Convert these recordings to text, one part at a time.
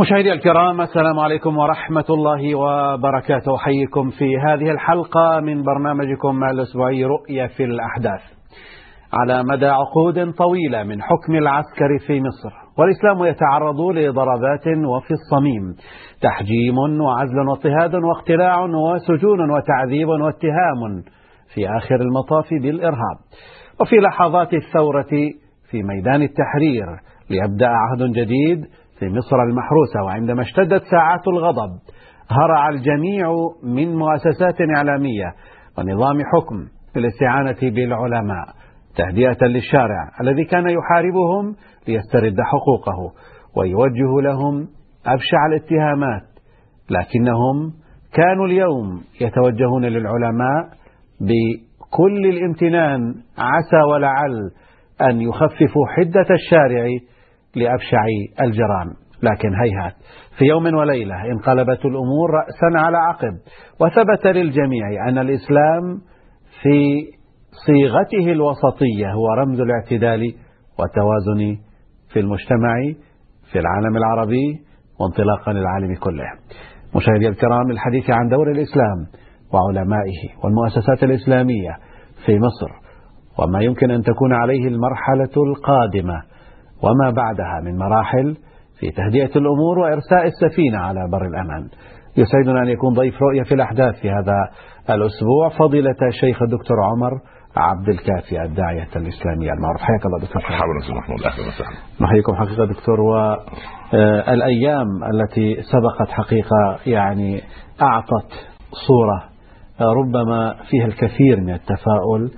مشاهدي الكرام السلام عليكم ورحمة الله وبركاته. أحييكم في هذه الحلقة من برنامجكم الأسبوعي رؤية في الأحداث. على مدى عقود طويلة من حكم العسكر في مصر والإسلام يتعرض لضربات وفي الصميم. تحجيم وعزل واضطهاد واقتلاع وسجون وتعذيب واتهام في آخر المطاف بالإرهاب. وفي لحظات الثورة في ميدان التحرير ليبدأ عهد جديد في مصر المحروسة وعندما اشتدت ساعات الغضب هرع الجميع من مؤسسات إعلامية ونظام حكم في الاستعانة بالعلماء تهدئة للشارع الذي كان يحاربهم ليسترد حقوقه ويوجه لهم أبشع الاتهامات لكنهم كانوا اليوم يتوجهون للعلماء بكل الامتنان عسى ولعل أن يخففوا حدة الشارع لأبشع الجرائم لكن هيهات في يوم وليلة انقلبت الأمور رأسا على عقب وثبت للجميع أن الإسلام في صيغته الوسطية هو رمز الاعتدال والتوازن في المجتمع في العالم العربي وانطلاقا للعالم كله. مشاهدي الكرام الحديث عن دور الإسلام وعلمائه والمؤسسات الإسلامية في مصر وما يمكن أن تكون عليه المرحلة القادمة وما بعدها من مراحل في تهدئة الأمور وإرساء السفينة على بر الأمان. يسعدنا أن يكون ضيف رؤية في الأحداث في هذا الأسبوع فضيلة الشيخ الدكتور عمر عبد الكافي الداعية الإسلامية المعروف. حياك الله دكتور مرحبا محمود. أهلا وسهلا. نحييكم حقيقة دكتور والأيام التي سبقت حقيقة يعني أعطت صورة ربما فيها الكثير من التفاؤل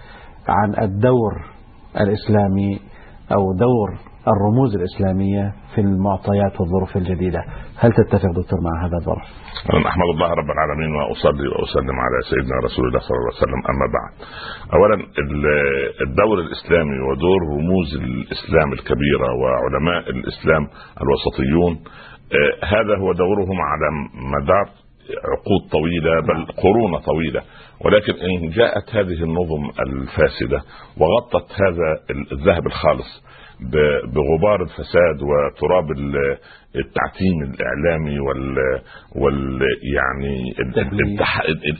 عن الدور الإسلامي أو دور الرموز الإسلامية في المعطيات والظروف الجديدة. هل تتفق دكتور مع هذا الظرف؟ أنا أحمد الله رب العالمين وأصلي وأسلم على سيدنا رسول الله صلى الله عليه وسلم أما بعد. أولا الدور الإسلامي ودور رموز الإسلام الكبيرة وعلماء الإسلام الوسطيون آه، هذا هو دورهم على مدار عقود طويلة بل قرون طويلة. ولكن إن جاءت هذه النظم الفاسدة وغطت هذا الذهب الخالص بغبار الفساد وتراب التعتيم الإعلامي وال وال يعني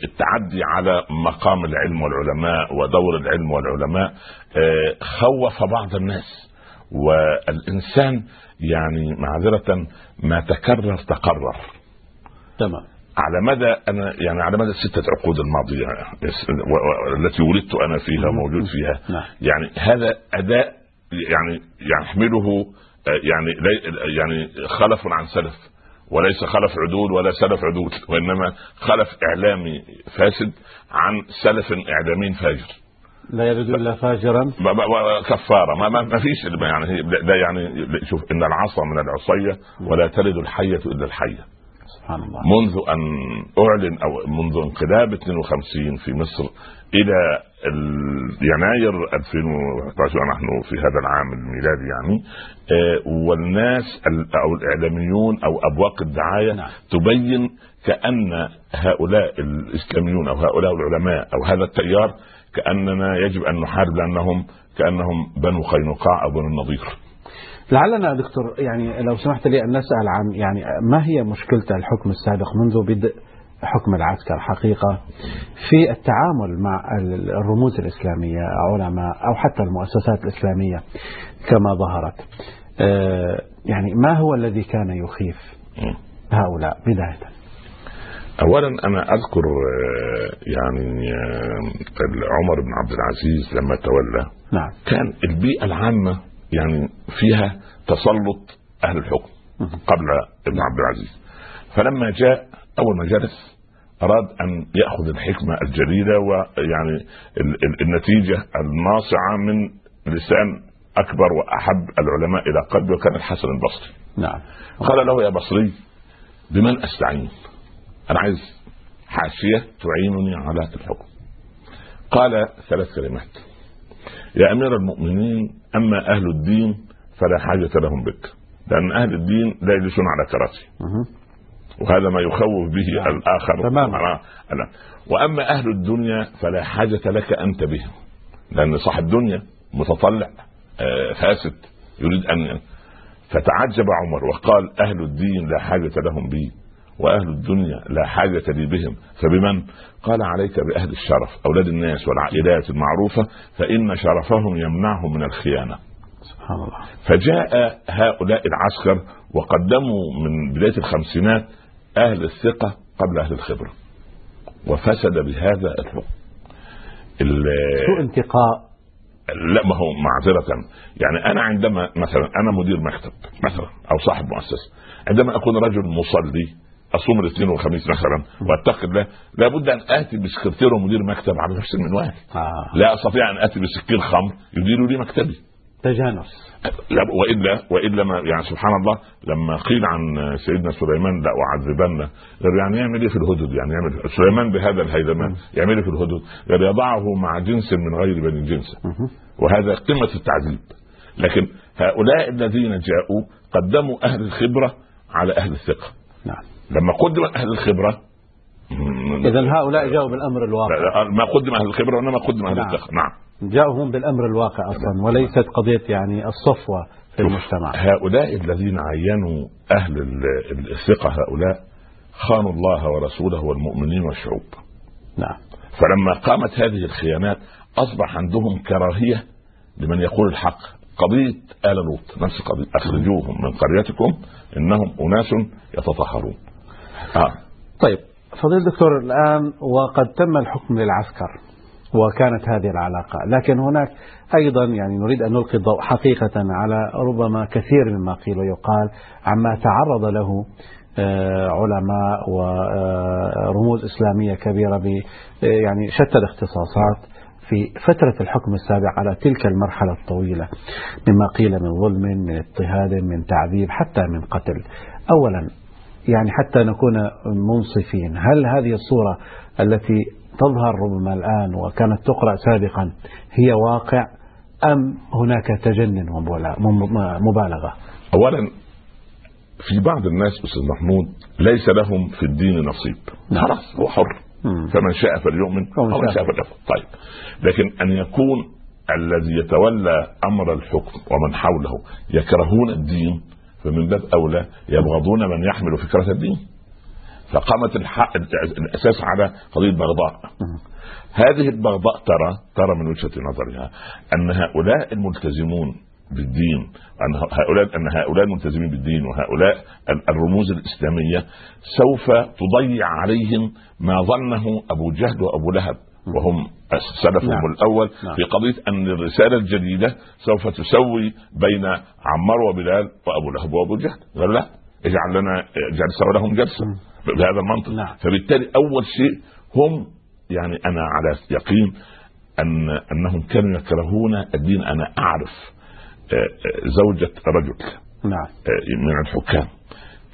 التعدي على مقام العلم والعلماء ودور العلم والعلماء آه، خوف بعض الناس. والإنسان يعني معذرة ما تكرر تقرر. تمام. على مدى أنا يعني على مدى الستة عقود الماضية التي ولدت أنا فيها موجود فيها. نعم. يعني هذا أداء يعني يحمله آه، يعني يعني خلف عن سلف وليس خلف عدول ولا سلف عدول وإنما خلف إعلامي فاسد عن سلف اعلامي فاجر. لا يرد إلا فاجرا. كفارة. ما, ما فيش يعني ده يعني شوف إن العصا من العصية ولا تلد الحية إلا الحية. سبحان الله منذ أن أعلن أو منذ انقلاب 52 في مصر إلى يناير 2011 نحن في هذا العام الميلادي يعني آه، والناس أو الإعلاميون أو أبواق الدعاية نعم. تبين كأن هؤلاء الإسلاميون أو هؤلاء العلماء أو هذا التيار كأننا يجب أن نحارب لأنهم كأنهم بنو قينقاع أو بنو النضير لعلنا دكتور يعني لو سمحت لي أن نسأل عن يعني ما هي مشكلة الحكم السابق منذ بدء حكم العسكر حقيقة في التعامل مع الرموز الإسلامية علماء أو حتى المؤسسات الإسلامية كما ظهرت؟ آه، يعني ما هو الذي كان يخيف هؤلاء بداية؟ اولا أنا أذكر آه، يعني آه، عمر بن عبد العزيز لما تولى نعم. كان البيئة العامة يعني فيها تسلط أهل الحكم قبل ابن عبد العزيز. فلما جاء أول ما جلس أراد أن يأخذ الحكمة الجليله ويعني النتيجة الناصعة من لسان أكبر وأحب العلماء إلى قلبه وكان الحسن البصري. نعم. قال له يا بصري بمن أستعين؟ أنا عايز حاشية تعينني على الحكم. قال ثلاث كلمات. يا أمير المؤمنين أما أهل الدين فلا حاجة لهم بك. لأن أهل الدين لا يجلسون على كراسي. وهذا ما يخوف به نعم. الآخر تمام. وأما أهل الدنيا فلا حاجة لك أنت بهم. لأن صاحب الدنيا متطلع آه، فاسد يريد ان فتعجب عمر وقال أهل الدين لا حاجة لهم بي. وأهل الدنيا لا حاجة لي بهم فبمن؟ قال عليك بأهل الشرف أولاد الناس والعائلات المعروفة فإن شرفهم يمنعهم من الخيانة. سبحان الله. فجاء هؤلاء العسكر وقدموا من بداية الخمسينات أهل الثقة قبل أهل الخبرة. وفسد بهذا الحكم. سوء انتقاء لا ما هو معذرة يعني أنا عندما مثلا أنا مدير مكتب مثلا أو صاحب مؤسسة عندما أكون رجل مصلي أصوم الاثنين والخميس مثلا واتقي الله لابد أن آتي بسكرتير ومدير مكتب على نفس المنوال. آه. لا أستطيع أن آتي بسكين خمر يدير لي مكتبي. تجانس. لا والا والا ما يعني سبحان الله لما قيل عن سيدنا سليمان لا أعذبن يعني يعمل إيه في الهدد؟ يعني يعمل سليمان بهذا الهيلمان يعمل إيه في الهدد؟ يعني يضعه مع جنس من غير بني جنس. وهذا قمة التعذيب. لكن هؤلاء الذين جاءوا قدموا أهل الخبرة على أهل الثقة. نعم. لما قدم أهل الخبرة اذا هؤلاء جاءوا بالأمر الواقع. ما قدم أهل الخبرة وإنما قدم أهل نعم. الثقه نعم. جاءوا هم بالأمر الواقع أصلا وليست قضية يعني الصفوة في المجتمع. هؤلاء الذين عينوا أهل الثقة هؤلاء خانوا الله ورسوله والمؤمنين والشعوب. نعم. فلما قامت هذه الخيانات أصبح عندهم كراهية لمن يقول الحق. قضية آل لوط نفس قضية أخرجوهم من قريتكم إنهم أناس يتطهرون. آه. طيب فضيل الدكتور الآن وقد تم الحكم للعسكر وكانت هذه العلاقة لكن هناك أيضا يعني نريد أن نلقي الضوء حقيقة على ربما كثير مما قيل ويقال عما تعرض له آه، علماء ورموز إسلامية كبيرة ب يعني شتى الاختصاصات في فترة الحكم السابق على تلك المرحلة الطويلة مما قيل من ظلم من اضطهاد من تعذيب حتى من قتل أولا يعني حتى نكون منصفين. هل هذه الصورة التي تظهر ربما الآن وكانت تقرأ سابقا هي واقع أم هناك تجنن ومبالغة أولا في بعض الناس أستاذ محمود ليس لهم في الدين نصيب. نعم. خلاص هو حر. فمن شاء فليؤمن ومن شاء فليكفر طيب. لكن أن يكون الذي يتولى أمر الحكم ومن حوله يكرهون الدين فمن باب أولى يبغضون من يحمل فكرة الدين. فقامت الحق الأساس على قضية بغضاء. هذه البغضاء ترى ترى من وجهة نظرها أن هؤلاء الملتزمون بالدين أن هؤلاء أن هؤلاء الملتزمين بالدين وهؤلاء الرموز الإسلامية سوف تضيع عليهم ما ظنه أبو جهل وأبو لهب. وهم سلفهم نعم. الأول نعم. في قضية أن الرسالة الجديدة سوف تسوي بين عمار وبلال وأبو لهب وأبو جهل قال لا اجعل لنا جلسه ولهم جلسة بهذا المنطق نعم. فبالتالي أول شيء هم يعني أنا على يقين أن أنهم كانوا يكرهون الدين أنا أعرف آه، آه، زوجة رجل نعم. آه، من الحكام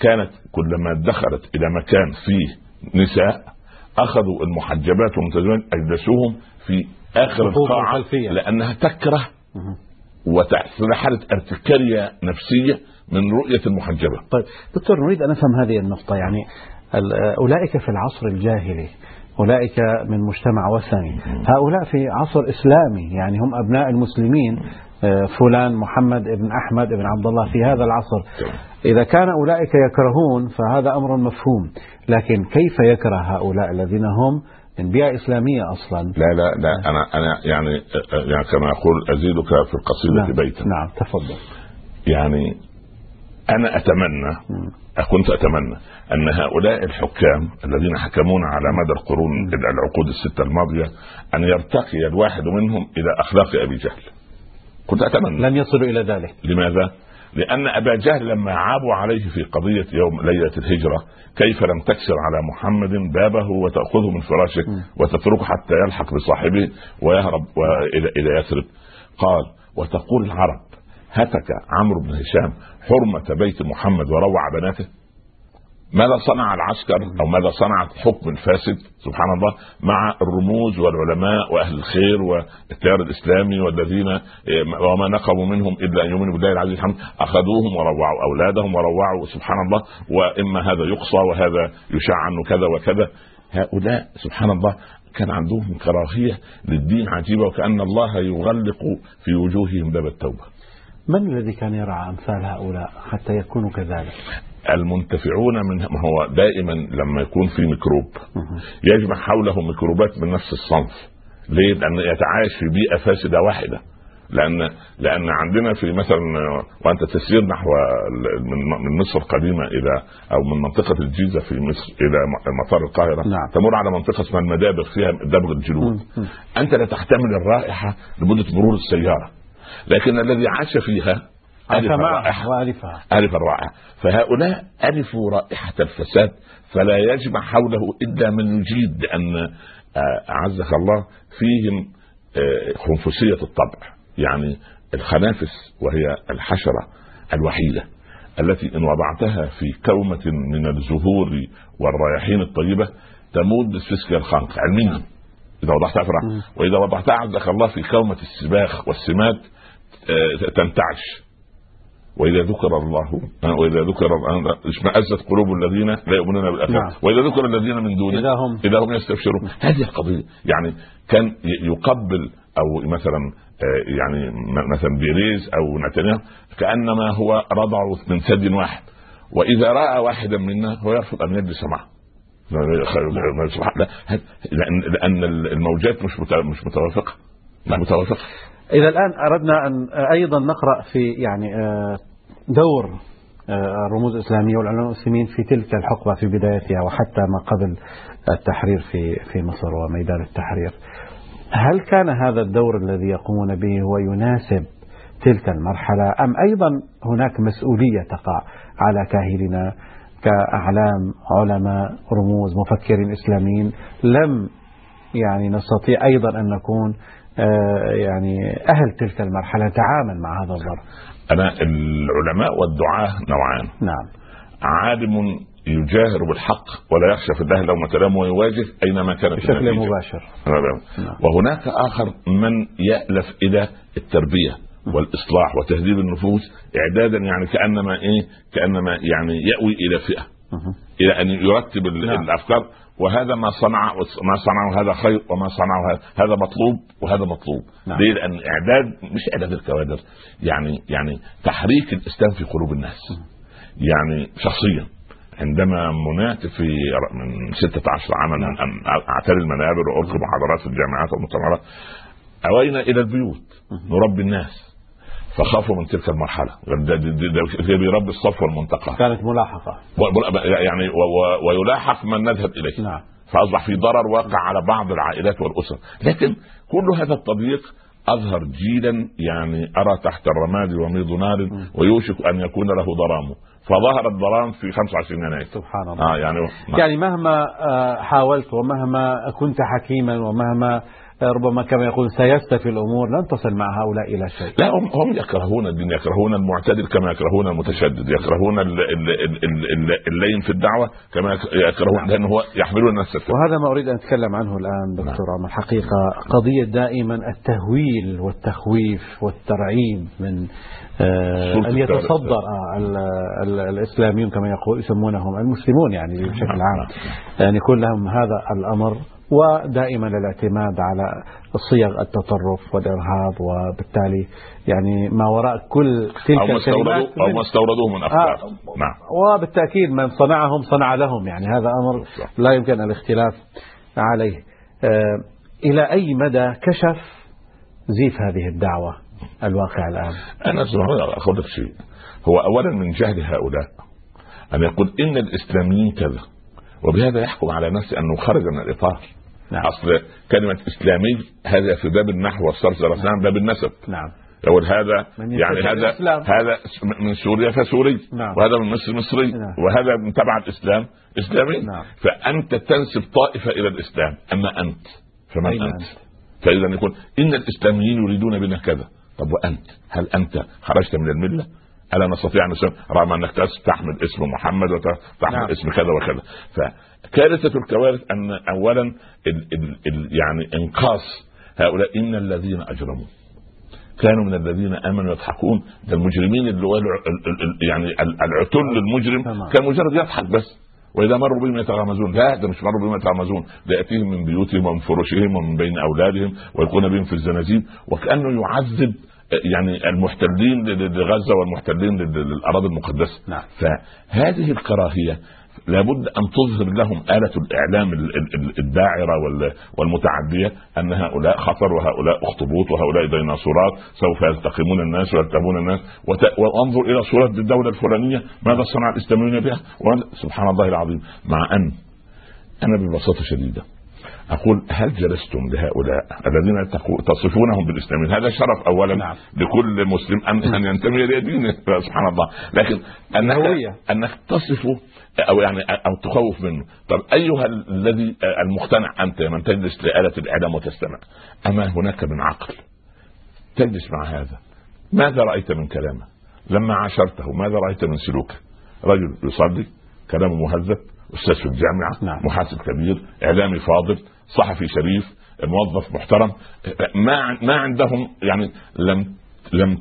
كانت كلما دخلت إلى مكان فيه نساء أخذوا المحجبات والملتزمات أجلسوهم في آخر القاعة لأنها تكره وتحصل حاله ارتكاريه نفسية من رؤية المحجبة. طيب دكتور نريد أن نفهم هذه النقطة. يعني أولئك في العصر الجاهلي أولئك من مجتمع وثني. هؤلاء في عصر إسلامي يعني هم أبناء المسلمين. فلان محمد ابن أحمد ابن عبد الله في هذا العصر. إذا كان أولئك يكرهون فهذا أمر مفهوم لكن كيف يكره هؤلاء الذين هم من بيئة إسلامية أصلا؟ لا لا لا أنا أنا يعني يعني كما أقول أزيدك في القصيدة نعم بيتا نعم تفضل. يعني أنا أتمنى كنت أتمنى أن هؤلاء الحكام الذين حكمونا على مدى القرون العقود الستة الماضية أن يرتقي الواحد منهم إلى أخلاق أبي جهل. كنت أتمنى لن يصلوا إلى ذلك. لماذا؟ لأن أبا جهل لما عابوا عليه في قضية يوم ليلة الهجرة كيف لم تكسر على محمد بابه وتأخذه من فراشك وتتركه حتى يلحق بصاحبه ويهرب إلى إلى يثرب قال وتقول العرب هتك عمرو بن هشام حرمة بيت محمد وروع بناته ماذا صنع العسكر أو ماذا صنع الحكم الفاسد سبحان الله مع الرموز والعلماء وأهل الخير والتيار الإسلامي والذين وما نقموا منهم إلا أن يؤمنوا بالله العزيز الحمد أخذوهم وروعوا أولادهم وروعوا سبحان الله وإما هذا يقصى وهذا يشاع عنه كذا وكذا. هؤلاء سبحان الله كان عندهم كراهية للدين عجيبة وكأن الله يغلق في وجوههم باب التوبة. من الذي كان يرعى أمثال هؤلاء حتى يكونوا كذلك؟ المنتفعون من ما هو دائما لما يكون في ميكروب. يجمع حوله ميكروبات من نفس الصنف. ليه؟ لأن يتعايش في بيئة فاسدة واحدة. لأن لأن عندنا في مثلا وأنت تسير نحو من مصر القديمه إلى أو من منطقة الجيزة في مصر إلى مطار القاهرة. نعم. تمر على منطقة اسمها المدابغ فيها دبغ الجلود. أنت لا تحتمل الرائحة لمدة مرور السيارة. لكن الذي عاش فيها ألف الرائحة ألف الرائحة فهؤلاء ألفوا رائحة الفساد فلا يجمع حوله إلا من يجيد لأن آه، أعزك الله فيهم آه، خنفسية الطبع يعني الخنافس وهي الحشرة الوحيدة التي إن وضعتها في كومة من الزهور والرياحين الطيبة تموت بسفسك الخنق علميا إذا وضعتها في وإذا وضعتها عزك الله في كومة السباخ والسمات تنتعش واذا ذكر الله واذا ذكر اشمأزت قلوب الذين لا يؤمنون بالاخره نعم. واذا ذكر الذين من دونه اذا هم اذا هم يستبشرون هذه القضية يعني كان يقبل أو مثلا آه، يعني مثلا بيريز أو نتنياهو كانما هو رضع من ثدي واحد واذا راى واحدا منا هو يرفض ان يجلس معه لأن الموجات مش مش متوافقه مش متوافقه إذا الآن أردنا أن أيضا نقرأ في يعني آه، دور آه، الرموز الإسلامية والعلماء المسلمين في تلك الحقبة في بدايتها وحتى ما قبل التحرير في في مصر وميدان التحرير. هل كان هذا الدور الذي يقومون به هو يناسب تلك المرحلة أم أيضا هناك مسؤولية تقع على كاهلنا كأعلام علماء رموز مفكرين إسلاميين لم يعني نستطيع أيضا أن نكون يعني أهل تلك المرحلة تعامل مع هذا الظرف أنا العلماء والدعاة نوعان. نعم. عالم يجاهر بالحق ولا يخشى في الله لومة لام ويواجه أينما كان بشكل مباشر. نعم. وهناك آخر من يألف إلى التربية والإصلاح وتهذيب النفوس إعدادا يعني كأنما إيه كأنما يعني يأوي إلى فئة. إلى أن يرتب نعم. الأفكار. وهذا ما صنع ما صنعه هذا خير وما صنعه هذا مطلوب وهذا مطلوب. نعم. ليه؟ لأن اعداد مش إعداد الكوادر يعني يعني تحريك الإسلام في قلوب الناس. يعني شخصيا عندما منعت في من 16 عاما أن أعتري المنابر والقي محاضرات في الجامعات والمؤتمرات أوينا إلى البيوت. نربي الناس. فخافوا من تلك المرحلة. ده بيربي الصف والمنطقة كانت ملاحقة. يعني ويلاحق من نذهب إليه. نعم. فأصبح في ضرر واقع على بعض العائلات والأسر. لكن كل هذا التضييق أظهر جيلا يعني أرى تحت الرماد وميض نار ويوشك أن يكون له ضرام. فظهر الظلام في 25 يناير. سبحان الله. آه يعني يعني مهما آه، حاولت ومهما كنت حكيما ومهما ربما كما يقول سيستفي الأمور لن تصل مع هؤلاء إلى شيء لا هم, هم يكرهون الدين يكرهون المعتدل كما يكرهون المتشدد يكرهون اللين في الدعوة كما يكرهون نعم. لأنه هو يحملون الناس وهذا ما أريد أن أتكلم عنه الآن دكتور نعم. عمر الحقيقة قضية دائما التهويل والتخويف والترعيب من آه أن يتصدر آه الإسلاميون كما يقول يسمونهم المسلمون يعني بشكل نعم. عام ان يكون لهم هذا الأمر ودائما الاعتماد على صيغ التطرف والإرهاب وبالتالي يعني ما وراء كل تلك أو الكلمات أو ما استوردوه من أفكار. آه نعم. وبالتأكيد من صنعهم صنع لهم يعني هذا أمر لا يمكن الاختلاف عليه. آه إلى أي مدى كشف زيف هذه الدعوة الواقع الآن؟ أنا أقول لك شيء. هو اولا من جهل هؤلاء أن يقول إن الإسلاميين كذا. وبهذا يحكم على نفسه أنه خرج من الإطار نعم. أصل كلمة إسلامي هذا في باب النحو والصرف نعم. باب النسب نعم يقول هذا يعني هذا الإسلام. هذا من سوريا فسوري نعم. وهذا من مصر مصري نعم. وهذا من تبع الإسلام إسلامي نعم. فأنت تنسب طائفة إلى الإسلام أما أنت فمن أنت؟, أنت فإذا يقول إن الإسلاميين يريدون بنا كذا طب وأنت هل أنت خرجت من الملة ألا نستطيع أن رغم أنك تحمل اسم محمد وتحمل نعم. اسم كذا وكذا. فكارثة الكوارث أن اولا ال ال ال يعني إنقاص هؤلاء إن الذين أجرموا كانوا من الذين آمنوا يضحكون. ده المجرمين اللي هو يعني العتل المجرم كان مجرد يضحك بس. وإذا مروا بهم يتغامزون. لا ده مش مروا بهم يتغامزون. ده يأتيهم من بيوتهم ومن فرشهم ومن بين أولادهم ويلقون بهم في الزنازين وكأنه يعذب يعني المحتلين لغزة والمحتلين للأراضي المقدسة. نعم. فهذه الكراهية لابد أن تظهر لهم آلة الإعلام الداعرة والمتعدية أن هؤلاء خطر وهؤلاء أخطبوط وهؤلاء ديناصورات سوف يلتقمون الناس ويلتهبون الناس. وانظر إلى صورة الدولة الفلانية ماذا صنع الإسلاميون بها؟ سبحان الله العظيم مع أن أنا ببساطة شديدة أقول هل جلستم لهؤلاء الذين تصفونهم بالاسلاميين هذا شرف اولا نعم. لكل مسلم ان أن ينتمي إلى دينه سبحان الله. لكن أنك أنك تصفه أو يعني أو تخوف منه. طب أيها الذي المقتنع أنت من تجلس لآلة الإعلام وتستمع أما هناك من عقل؟ تجلس مع هذا. ماذا رأيت من كلامه؟ لما عاشرته ماذا رأيت من سلوكه؟ رجل يصلي كلامه مهذب أستاذ في الجامعة نعم. محاسب كبير إعلامي فاضل صحفي شريف موظف محترم ما ما عندهم يعني لم لم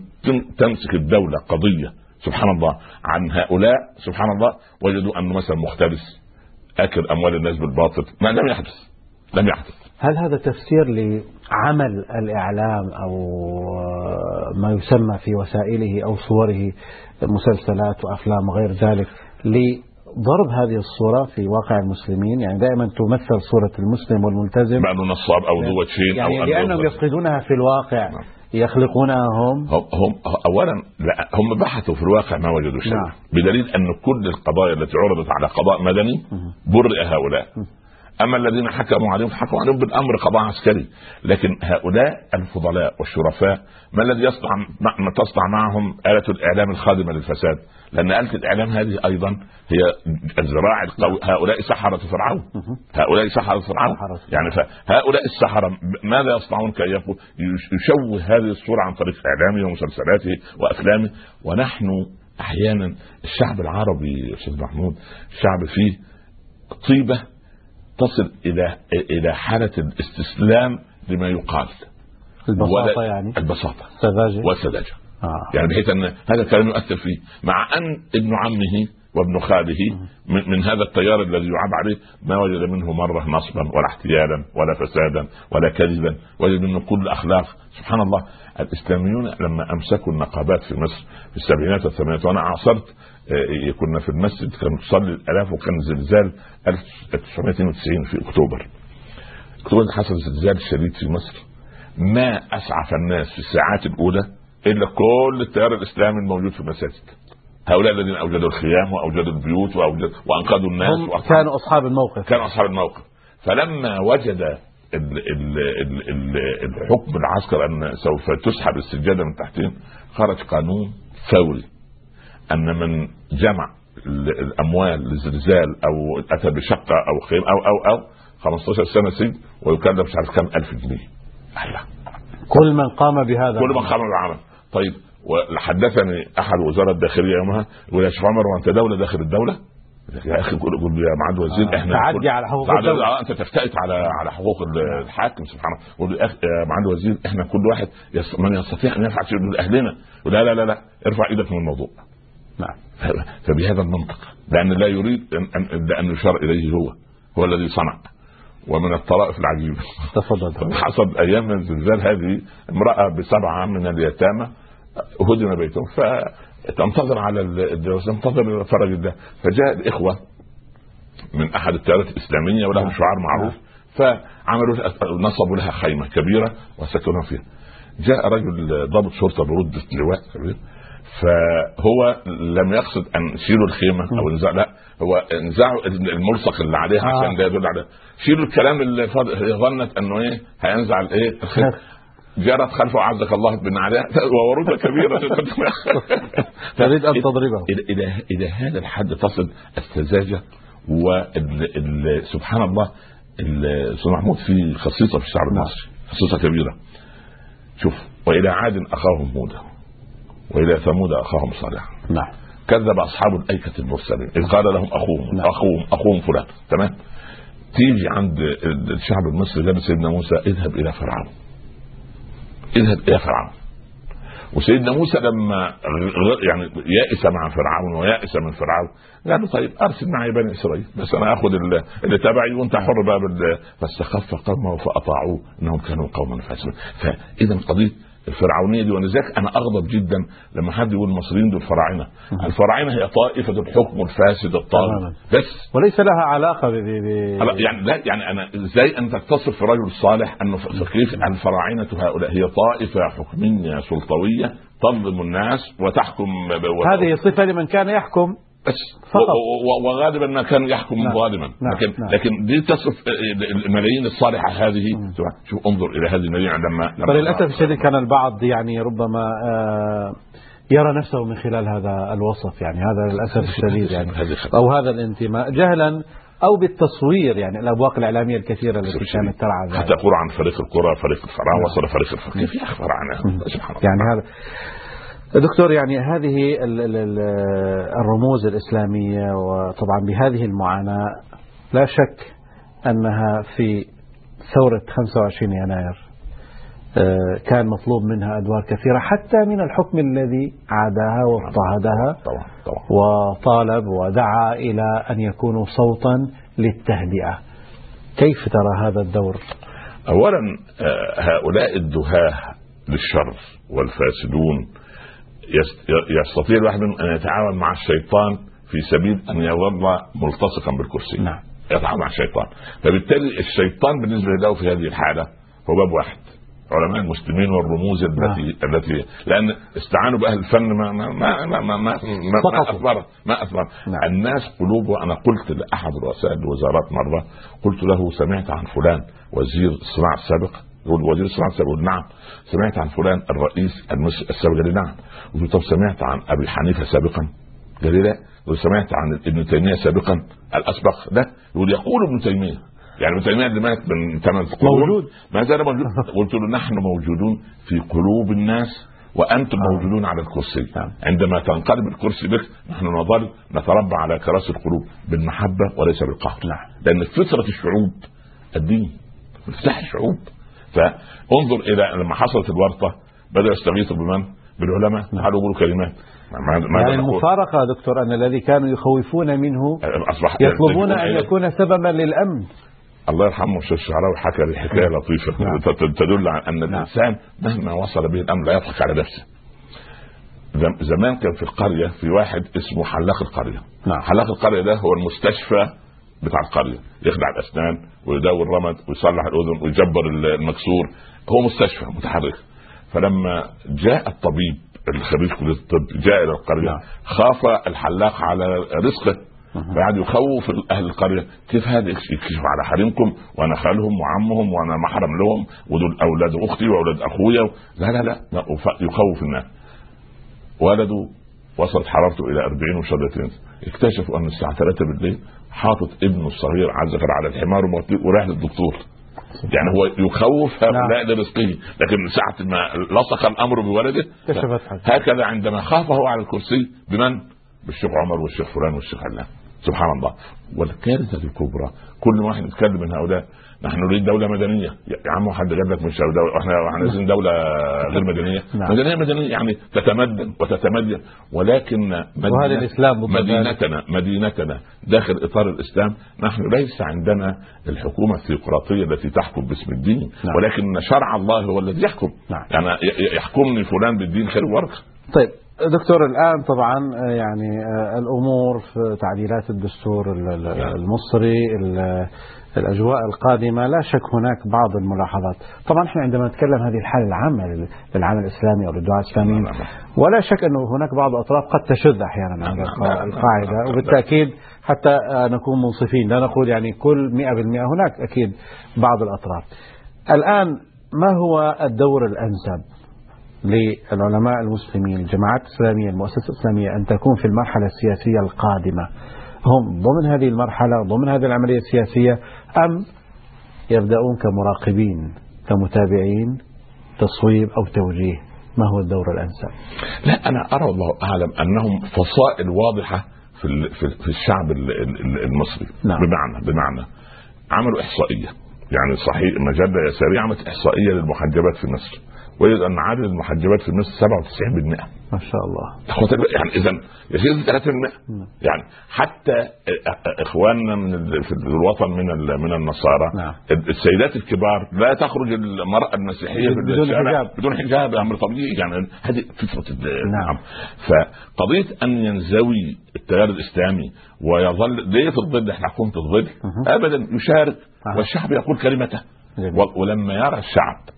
تمسك الدولة قضية سبحان الله عن هؤلاء سبحان الله وجدوا أنه مثلا مختلس آكل أموال الناس بالباطل ما لم يحدث لم يحدث. هل هذا تفسير لعمل الإعلام أو ما يسمى في وسائله أو صوره مسلسلات وأفلام وغير ذلك ضرب هذه الصورة في واقع المسلمين يعني دائما تمثل صورة المسلم والملتزم. بأنه نصاب أو ذو وجهين يعني أو لأنهم يفقدونها في الواقع نعم. يخلقونها هم هم اولا لا هم بحثوا في الواقع ما وجدوا شيء. نعم. بدليل أن كل القضايا التي عرضت على قضاء مدني برئ هؤلاء. أما الذين حكموا عليهم حكموا عليهم بالأمر قضاء عسكري. لكن هؤلاء الفضلاء والشرفاء ما الذي يصنع ما تصنع معهم آلة الإعلام الخادمة للفساد؟ لأن آلة الإعلام هذه أيضا هي الزراع القوي. هؤلاء سحرة فرعون. هؤلاء سحرة فرعون. يعني فهؤلاء السحرة ماذا يصنعون كي يشوه هذه الصورة عن طريق إعلامه ومسلسلاته وأفلامه. ونحن أحيانا الشعب العربي أستاذ محمود شعب فيه طيبة تصل إلى إلى حالة الاستسلام لما يقال. البساطة يعني؟ البساطة. السذاجة والسذاجة آه. يعني بحيث أن هذا الكلام يؤثر فيه. مع أن ابن عمه وابن خاله من, من هذا التيار الذي يعاب عليه ما وجد منه مرة نصبا ولا احتيالا ولا فسادا ولا كذبا. وجد منه كل اخلاق سبحان الله. الإسلاميون لما أمسكوا النقابات في مصر في السبعينات والثمانينات وأنا عاصرت كنا في المسجد كانوا تصلي الألاف وكان زلزال 1992 في أكتوبر. أكتوبر حصل زلزال شديد في مصر. ما أسعف الناس في الساعات الأولى إلا كل التيار الإسلامي الموجود في المساجد. هؤلاء الذين أوجدوا الخيام وأوجدوا البيوت واوجدوا وأنقذوا الناس هم كانوا أصحاب الموقف. كانوا أصحاب الموقف. فلما وجد ال ال ال ال الحكم العسكر أن سوف تسحب السجادة من تحتهم خرج قانون فوري. أن من جمع الأموال لزلزال أو أتى بشقة أو خيم أو أو أو 15 سنة سجن ويكلف مش عارف كم ألف جنيه. كل من قام بهذا كل من قام بالعمل. طيب وحدثني أحد وزارة الداخلية يومها يقول يا شيخ عمر وأنت دولة داخل الدولة؟ يا أخي قول قول يا معالي الوزير آه إحنا تعدي على حقوق الدولة. أنت تفتئت على على حقوق الحاكم سبحان الله. قول يا معالي الوزير إحنا كل واحد يس من يستطيع أن يفعل شيء لاهلنا لا لا لا لا ارفع إيدك من الموضوع. نعم. فبهذا المنطق لأن لا يريد ان ان يشار إليه هو هو الذي صنع. ومن الطرائف العجيبة. تفضل. حصل أيام الزلزال هذه امرأة بسبعة من اليتامى هدم بيتهم فتنتظر على الجواز تنتظر فرج الله. فجاء الإخوة من أحد التيارات الإسلامية ولهم نعم. شعار معروف. فعملوا نصبوا لها خيمة كبيرة وسكنوا فيها. جاء رجل ضابط شرطة برد لواء كبير فهو لم يقصد أن شيلوا الخيمة أو انزع لا هو انزعوا الملصق اللي عليها عشان آه. ده يدل على شيلوا الكلام اللي هي ظنت إنه إيه هينزع الايه جرت خلفه عزك الله بن عليها وورودة كبيرة تريد أن تضربه. إلى إلى هذا الحد تصل السذاجة وسبحان الله سيدنا محمود في خصيصة في الشعب المصري خصيصة كبيرة. شوف وإلى عاد أخاهم هودا وإلى ثمود أخاهم صالحا. نعم. كذب أصحاب الأيكة المرسلين. إذ قال لهم أخوهم نعم. أخوهم أخوهم فلان. تمام؟ تيجي عند الشعب المصري لابس سيدنا موسى اذهب إلى فرعون. اذهب إلى فرعون. وسيدنا موسى لما يعني يائس مع فرعون ويائس من فرعون قال له طيب أرسل معي بني إسرائيل بس أنا آخذ اللي تبعي وأنت حر بقى فاستخف قومه فأطاعوه إنهم كانوا قوما فاسقين. فإذا قضية الفرعونية دي ولذلك أنا أغضب جدا لما حد يقول المصريين دول فراعنة. الفراعنة هي طائفة الحكم الفاسد الطاغي بس. وليس لها علاقة ب... يعني لا يعني أنا إزاي أنت تصف رجل صالح انه كيف الفراعنه هؤلاء هي طائفة حكمية سلطوية تظلم الناس وتحكم هذه صفه لمن كان يحكم بس وغالبا ما كان يحكم نعم. ظالما. نعم. لكن نعم. لكن دي تصف الملايين الصالحة هذه شوف انظر إلى هذه الملايين لما للأسف الشديد كان البعض يعني ربما آه يرى نفسه من خلال هذا الوصف. يعني هذا للأسف الشديد يعني. أو هذا الانتماء. جهلا أو بالتصوير. يعني الأبواق الإعلامية الكثيرة التي كانت ترعى حتى يقول عن فريق الكرة فريق الفراعنة وصل فريق الفراعنه كيف يخبر عنه سبحان الله. يعني هذا دكتور يعني هذه الرموز الإسلامية وطبعا بهذه المعاناة لا شك أنها في ثورة 25 يناير آه، كان مطلوب منها أدوار كثيرة حتى من الحكم الذي عاداها واضطهدها وطالب ودعا إلى أن يكونوا صوتا للتهدئة. كيف ترى هذا الدور؟ أولا آه، هؤلاء الدهاة للشر والفاسدون يستطيع الواحد أن يتعاون مع الشيطان في سبيل أن يظل ملتصقا بالكرسي. نعم. يتعاون مع الشيطان. فبالتالي الشيطان بالنسبة له في هذه الحالة هو باب واحد. علماء المسلمين والرموز التي نعم. التي لأن استعانوا بأهل الفن ما ما ما ما ما, ما, ما اثمر ما اثمر نعم. الناس قلوب أنا قلت لأحد رؤساء الوزارات مرة قلت له سمعت عن فلان وزير الصناعة السابق يقول وزير الصناعه يقول نعم. سمعت عن فلان الرئيس المصري السابق قال نعم. قلت طب سمعت عن أبي حنيفة سابقا. قال لا وسمعت عن ابن تيمية سابقا. الأسبق. لا يقول يقول ابن تيمية. يعني ابن تيمية اللي مات من ثمان قرون. موجود. ما زال موجود. قلت له نحن موجودون في قلوب الناس وأنتم آه. موجودون على الكرسي. نعم. عندما تنقلب الكرسي بك نحن نظل نتربى على كراسي القلوب بالمحبة وليس بالقهر. نعم. لأن فطرة الشعوب الدين مفتاح الشعوب فانظر إلى لما حصلت الورطة بدأوا يستغيثوا بمن؟ بالعلماء قالوا يقولوا كلمات ما يعني المفارقة يا دكتور أن الذي كانوا يخوفون منه اصبح يطلبون أن يكون سببا للأمن الله يرحمه الشيخ الشعراوي حكى لي حكاية نعم. لطيفة نعم. تدل على أن نعم. الإنسان مهما وصل به الأمر لا يضحك على نفسه زمان كان في القرية في واحد اسمه حلاق القرية نعم. حلاق القرية ده هو المستشفى بتاع القرية يخلع الأسنان ويداوي الرمد ويصلح الأذن ويجبر المكسور. هو مستشفى متحرك. فلما جاء الطبيب الخريج كلية الطب جاء إلى القرية نعم. خاف الحلاق على رزقه. فقعد يخوف أهل القرية. كيف هذا؟ يكشف على حريمكم وأنا خالهم وعمهم وأنا محرم لهم ودول أولاد أختي وأولاد أخويا لا لا لا. يخوف الناس. ولده وصلت حرارته إلى 40 وشدتين اكتشفوا أن الساعة 3 بالليل حاطط ابنه الصغير عز على الحمار ورايح للدكتور. يعني هو يخوف هؤلاء نعم. لرزقه لكن ساعة ما لصق الأمر بولده هكذا عندما خافه على الكرسي بمن؟ بالشيخ عمر والشيخ فلان والشيخ علان. سبحان الله. والكارثة الكبرى كل واحد يتكلم من هؤلاء. نحن نريد دولة مدنية يا عم حد جاب لك مش دولة إحنا إحنا عايزين دولة غير مدنية نعم. مدنية مدنية يعني تتمدن وتتمدن ولكن وهذا الإسلام مدينتنا مدينتنا داخل إطار الإسلام نحن ليس عندنا الحكومة الثيوقراطيه التي تحكم باسم الدين نعم. ولكن شرع الله هو الذي يحكم نعم. يعني يحكمني فلان بالدين خير ورقه طيب دكتور الآن طبعا يعني الأمور في تعديلات الدستور نعم. المصري الأجواء القادمة لا شك هناك بعض الملاحظات. طبعا إحنا عندما نتكلم هذه الحالة العامة للعمل الإسلامي أو للدعاء الإسلاميين ولا شك أنه هناك بعض الأطراف قد تشذ أحيانا عن القاعدة وبالتأكيد حتى نكون منصفين. لا نقول يعني كل 100% هناك أكيد بعض الأطراف. الآن ما هو الدور الأنسب للعلماء المسلمين الجماعات الإسلامية المؤسسة الإسلامية أن تكون في المرحلة السياسية القادمة؟ هم ضمن هذه المرحلة ضمن هذه العملية السياسية أم يبدأون كمراقبين كمتابعين تصويب أو توجيه ما هو الدور الأنسب؟ لا أنا أرى الله أعلم أنهم فصائل واضحة في في الشعب المصري. نعم. بمعنى بمعنى عملوا إحصائية. يعني صحيح مجلة يسارية عملت إحصائية للمحجبات في مصر. وجد أن عدد المحجبات في مصر 97% ما شاء الله. يعني اذا يزيد 3% يعني حتى إخواننا من في الوطن من من النصارى نعم. السيدات الكبار لا تخرج المرأة المسيحية بدون حجاب. بدون حجاب أمر طبيعي. يعني هذه فطرة نعم. فقضية أن ينزوي التيار الإسلامي ويظل ليه في الظل؟ إحنا حكومة الظل. ابدا يشارك. والشعب يقول كلمته. ولما يرى الشعب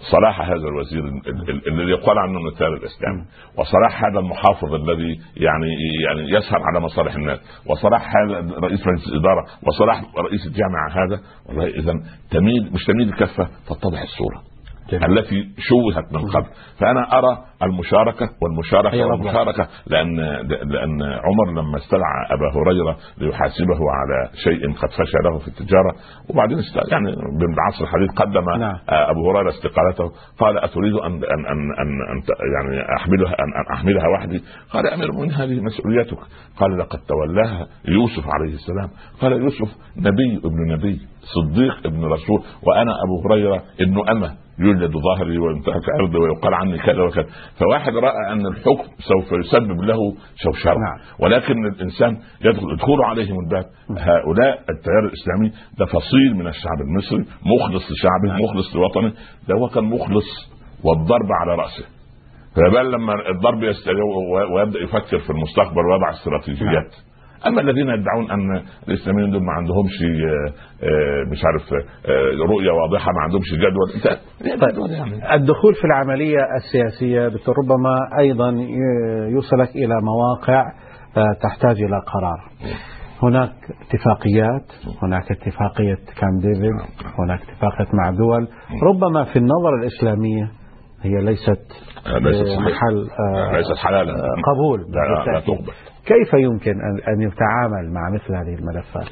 صلاح هذا الوزير ال- ال- الذي يقال عنه من التيار الاسلامي وصلاح هذا المحافظ الذي يعني يعني يسهر على مصالح الناس. وصلاح هذا رئيس مجلس الإدارة. وصلاح رئيس الجامعة هذا. والله إذا تميل مش تميل الكفة تتضح الصورة جميل. التي شوهت من قبل. فأنا أرى المشاركة والمشاركة الأفضل. والمشاركة. لأن لأن عمر لما استدعى أبا هريرة ليحاسبه على شيء قد فشى له في التجارة. وبعدين يعني بالعصر الحديث قدم نعم. أبو هريرة استقالته. قال أتريد أن أن أن أن, أن يعني أحملها أن, أن أحملها وحدي؟ قال أمير من هذه مسؤوليتك؟ قال لقد تولاها يوسف عليه السلام. قال يوسف نبي ابن نبي صديق ابن رسول. وأنا أبو هريرة ابن أمة. يولد ظهري وينتهك عرضي ويقال عني كذا وكذا. فواحد رأى أن الحكم سوف يسبب له شوشرة. نعم. ولكن الإنسان يدخل ادخلوا عليهم الباب. هؤلاء التيار الإسلامي ده فصيل من الشعب المصري مخلص لشعبه نعم. مخلص لوطنه. ده هو كان مخلص والضرب على رأسه. فبال لما الضرب يست... ويبدأ يفكر في المستقبل ويضع استراتيجيات. أما الذين يدعون أن الإسلاميين دول ما عندهمش آه، آه، مش عارف آه، رؤية واضحة ما عندهمش جدول. الدخول في العملية السياسية دكتور ربما أيضا ي- يوصلك إلى مواقع تحتاج إلى قرار. هناك اتفاقيات هناك اتفاقية كام ديفيد هناك اتفاقية مع دول. ربما في النظرة الإسلامية هي ليست ليست. محل ليست حلالا. قبول. لا, لا, لا. تقبل. كيف يمكن أن يتعامل مع مثل هذه الملفات؟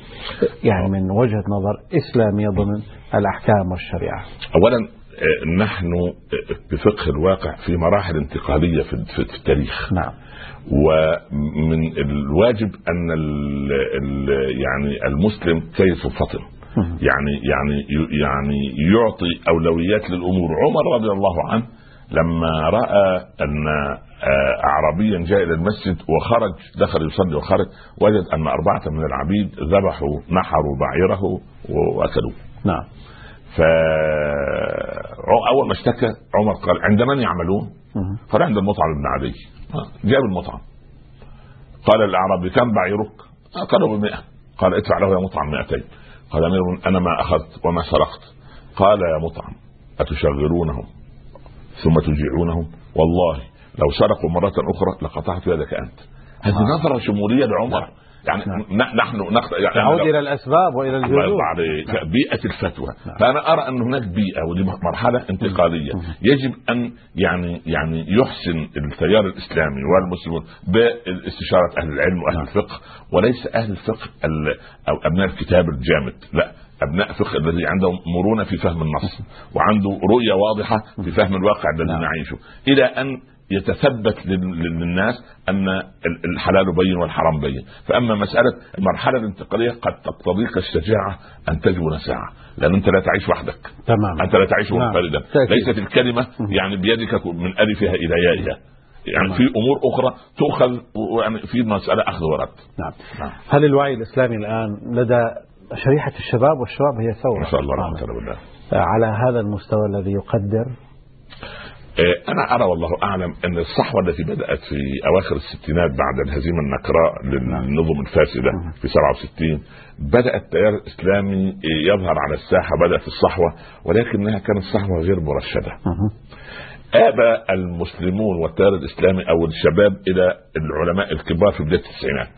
يعني من وجهة نظر إسلامية ضمن الأحكام والشريعة. اولا آه، نحن آه، بفقه الواقع في مراحل انتقاليه في التاريخ. نعم. ومن الواجب أن ال ال يعني المسلم كيس فطن. يعني يعني يعني يعطي أولويات للأمور. عمر رضي الله عنه لما رأى أن آه، اعرابيا جاء إلى المسجد وخرج دخل يصلي وخرج وجد أن أربعة من العبيد ذبحوا نحروا بعيره وأكلوه. نعم. ف أول ما اشتكى عمر قال عند من يعملون؟ قال عند المطعم بن عدي آه، جاب المطعم. قال الأعرابي كم بعيرك؟ آه، قالوا بمئة. قال ادفع له يا مطعم 200 قال أمير أنا ما أخذت وما سرقت. قال يا مطعم أتشغلونهم؟ ثم تجيعونهم والله لو سرقوا مرة أخرى لقطعت يدك أنت. هذه آه. نظرة شمولية لعمر. يعني نعم. نحن نخ... يعني لو- إلى الأسباب وإلى الله الجذور. نعم. بيئة الفتوى. نعم. فأنا أرى أن هناك بيئة ودي مرحلة انتقالية. يجب أن يعني يعني يحسن التيار الإسلامي والمسلمون باستشارة أهل العلم وأهل نعم. الفقه. وليس أهل الفقه ال- أو أبناء الكتاب الجامد. لا. أبناء فقه الذي عندهم مرونة في فهم النص وعنده رؤية واضحة في فهم الواقع الذي نعم. نعيشه. إلى أن يتثبت لل- للناس أن ال- الحلال بين والحرام بين. فأما مسألة المرحلة الانتقالية قد تقتضيك الشجاعة أن تجبن ساعه لأن أنت لا تعيش وحدك. تمام أنت لا تعيش نعم. منفردا. ليست الكلمة يعني بيدك من ألفها إلى يائها. يعني في أمور أخرى تؤخذ يعني في مسألة أخذ ورد. نعم. نعم. هل الوعي الإسلامي الآن لدى شريحة الشباب والشباب هي ثورة. ما شاء الله نعم. رحمة الله بالله. على هذا المستوى الذي يقدر؟ آه، أنا أرى والله أعلم أن الصحوة التي بدأت في أواخر الستينات بعد الهزيمة النكراء للنظم الفاسدة في 67 بدأ التيار الإسلامي آه، يظهر على الساحة بدأت الصحوة ولكنها كانت صحوة غير مرشدة. مهم. ابى المسلمون والتيار الإسلامي أو الشباب إلى العلماء الكبار في بداية التسعينات.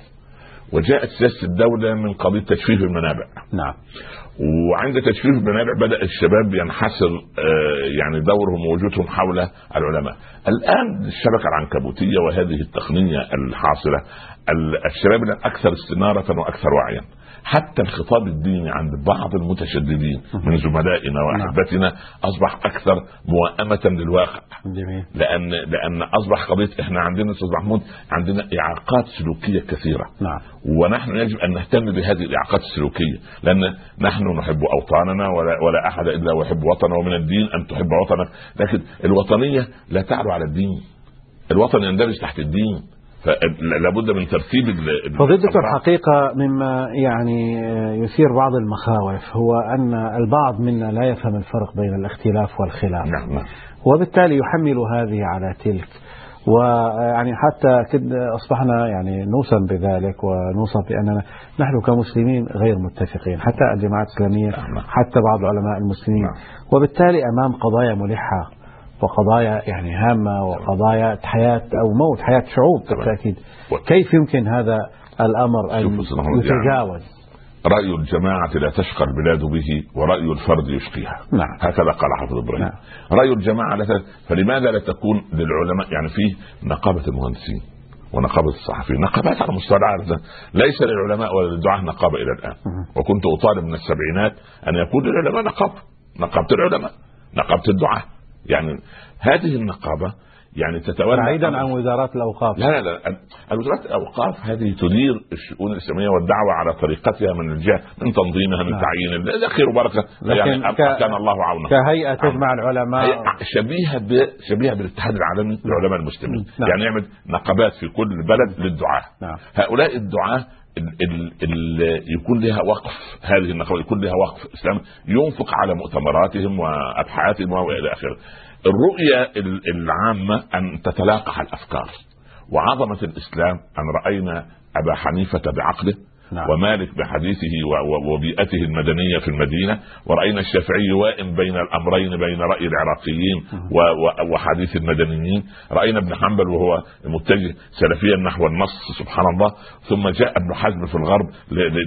وجاءت سياسة الدولة من قضيه تجفيف المنابع نعم وعند تجفيف المنابع بدأ الشباب ينحسر آه، يعني دورهم ووجودهم حول العلماء. الآن الشبكة العنكبوتية وهذه التقنية الحاصلة ال- الشباب الآن أكثر استناره وأكثر وعيا. حتى الخطاب الديني عند بعض المتشددين من زملائنا وأحبتنا أصبح أكثر موائمه للواقع. لأن لأن أصبح قضيه إحنا عندنا أستاذ محمود عندنا إعاقات سلوكية كثيرة. نعم. ونحن يجب أن نهتم بهذه الإعاقات السلوكية. لأن نحن نحب أوطاننا ولا, ولا أحد إلا ويحب وطنه. ومن الدين أن تحب وطنك. لكن الوطنية لا تعلو على الدين. الوطن يندرج تحت الدين. فلابد من ترتيب فضيلة الحقيقة مما يعني يثير بعض المخاوف هو أن البعض منا لا يفهم الفرق بين الاختلاف والخلاف. نعم نعم. وبالتالي يحمل هذه على تلك. ويعني حتى أصبحنا يعني نوصم بذلك ونوصف بأننا نحن كمسلمين غير متفقين حتى الجماعات الإسلامية نعم. حتى بعض علماء المسلمين. نعم. وبالتالي أمام قضايا ملحة وقضايا يعني هامة وقضايا حياة أو موت حياة شعوب بالتأكيد. كيف يمكن هذا الأمر أن يتجاوز؟ رأي الجماعة لا تشقى البلاد به ورأي الفرد يشقيها. نعم. هكذا قال حافظ إبراهيم. نعم. رأي الجماعة لا فلماذا لا تكون للعلماء يعني فيه نقابة المهندسين ونقابة الصحفيين؟ نقابات على مستوى العالم. ليس للعلماء ولا للدعاة نقابة إلى الآن. وكنت أطالب من السبعينات أن يكون للعلماء نقابة نقابة العلماء نقابة الدعاة. يعني هذه النقابة يعني تتولى بعيدا عن وزارات الأوقاف. لا لا لا. وزارات الأوقاف هذه تدير الشؤون الإسلامية والدعوة على طريقتها من الجهة من تنظيمها من نعم. تعيين هذا خير وبركة. يعني ك... كان الله عونه كهيئة تجمع العلماء. شبيهة ب... شبيهة بالاتحاد العالمي للعلماء المسلمين. نعم. يعني يعمل نقابات في كل بلد للدعاة. نعم. هؤلاء الدعاة ال ال يكون لها وقف هذه النقابة يكون لها وقف إسلامي ينفق على مؤتمراتهم وأبحاثهم وإلى آخره. الرؤية العامة أن تتلاقح الأفكار. وعظمة الإسلام أن رأينا أبا حنيفة بعقله نعم. ومالك بحديثه وبيئته المدنية في المدينة ورأينا الشافعي وائم بين الأمرين بين رأي العراقيين وحديث المدنيين. رأينا ابن حنبل وهو متجه سلفيا نحو النص سبحان الله. ثم جاء ابن حزم في الغرب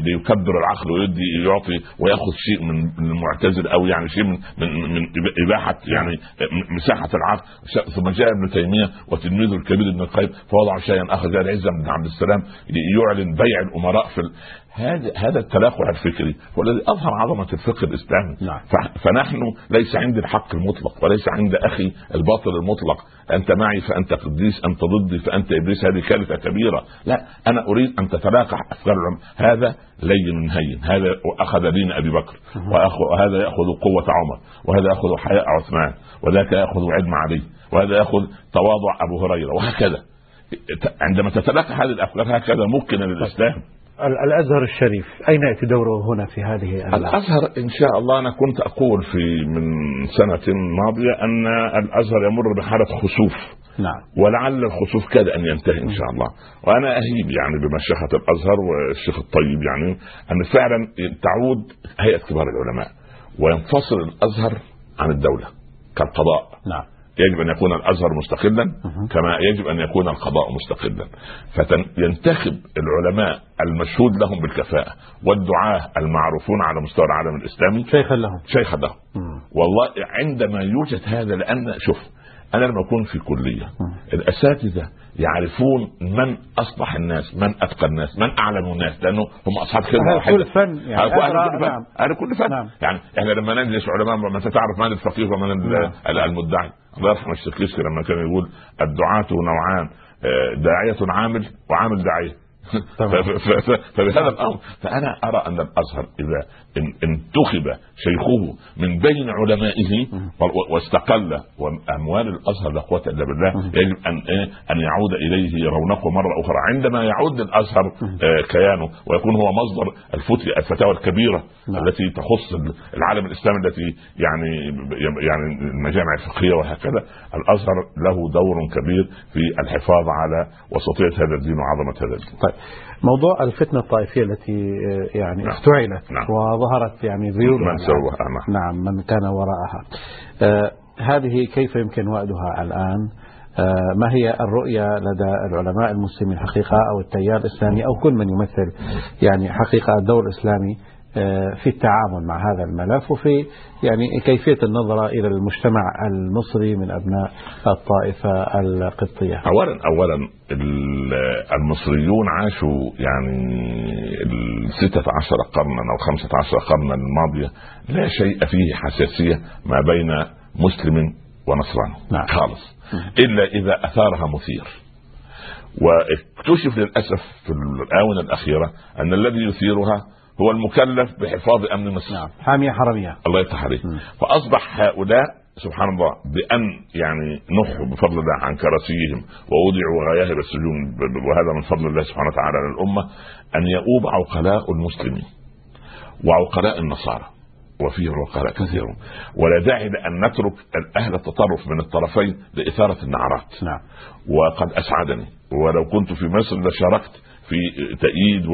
ليكبر العقل ويدي يعطي ويأخذ شيء من المعتزل أو يعني شيء من من, من إباحة يعني مساحة العقل. ثم جاء ابن تيمية وتلميذه الكبير ابن القيم فوضع شيئا آخر جاء العزة بن عبد السلام يعلن بيع الأمراء في هذا هذا التلاقح الفكري هو الذي أظهر عظمة الفقه الإسلامي. نعم. فنحن ليس عندي الحق المطلق وليس عند أخي الباطل المطلق. أنت معي فأنت قديس أنت ضدي فأنت إبليس هذه كارثة كبيرة. لا أنا أريد أن تتلاقح أفكار هذا لين هين. هذا أخذ دين أبي بكر. وهذا يأخذ قوة عمر. وهذا يأخذ حياء عثمان. وذاك يأخذ علم علي. وهذا يأخذ تواضع أبو هريرة. وهكذا. عندما تتلاقى هذه الأفكار هكذا ممكن للإسلام. الأزهر الشريف. أين يأتي دوره هنا في هذه الأزهر إن شاء الله أنا كنت أقول في من سنة ماضية أن الأزهر يمر بحالة خسوف. نعم. ولعل الخسوف كاد أن ينتهي إن شاء الله. وأنا أهيب يعني بمشيخة الأزهر والشيخ الطيب يعني أن فعلا تعود هيئة كبار العلماء وينفصل الأزهر عن الدولة كالقضاء. نعم. يجب أن يكون الأزهر مستقلا كما يجب أن يكون القضاء مستقلا. فينتخب العلماء المشهود لهم بالكفاءة والدعاة المعروفون على مستوى العالم الإسلامي شيخا لهم. شيخا لهم. والله عندما يوجد هذا لأن شوف أنا لما اكون في كلية. الأساتذة يعرفون من اصلح الناس من أتقى الناس من أعلم الناس لأنه هم أصحاب خبرة كل فن يعني. كل فن. أهل كل فن. نعم. يعني إحنا لما نجلس علماء ما تعرف من الفقيه ومن نعم. المدعي. الله يرحم الشيخ لما كان يقول الدعاة نوعان آه، داعية عامل وعامل داعية. فبهذا الأمر فأنا أرى أن الأزهر إذا انتخب شيخه من بين علمائه واستقل وأموال الأزهر لا قوة إلا بالله يجب أن إيه، أن يعود إليه رونقه مرة أخرى. عندما يعود الأزهر آه، كيانه ويكون هو مصدر الفتاوى الكبيرة نعم. التي تخص العالم الإسلامي التي يعني يعني المجامع الفقهية وهكذا الأزهر له دور كبير في الحفاظ على وسطية هذا الدين وعظمة هذا الدين. طيب موضوع الفتنة الطائفية التي آه، يعني نعم. افتعلت نعم. وظهرت يعني ذيول من سواها نعم. نعم من كان وراءها آه هذه كيف يمكن وأدها الآن آه ما هي الرؤية لدى العلماء المسلمين حقيقة أو التيار الإسلامي أو كل من يمثل يعني حقيقة الدور الإسلامي في التعامل مع هذا الملف وفي يعني كيفية النظرة إلى المجتمع المصري من أبناء الطائفة القبطية. أولا أولا المصريون عاشوا يعني الستة عشر قرنا أو خمسة عشر قرنا الماضية لا شيء فيه حساسية ما بين مسلم ونصراني. نعم. خالص. إلا إذا أثارها مثير. واكتشف للأسف في الآونة الأخيرة أن الذي يثيرها هو المكلف بحفاظ أمن مصر. نعم. حامية حرميه الله يفتح عليك. فأصبح هؤلاء سبحان الله بأن يعني نحوا بفضل الله عن كراسيهم ووضعوا غياهب السجون وهذا من فضل الله سبحانه وتعالى على الامه أن يؤوب عقلاء المسلمين وعقلاء النصارى وفيه عقلاء كثيرون. ولا داعي لأن نترك أهل التطرف من الطرفين لإثارة النعرات. نعم. وقد أسعدني ولو كنت في مصر لشاركت في تأييد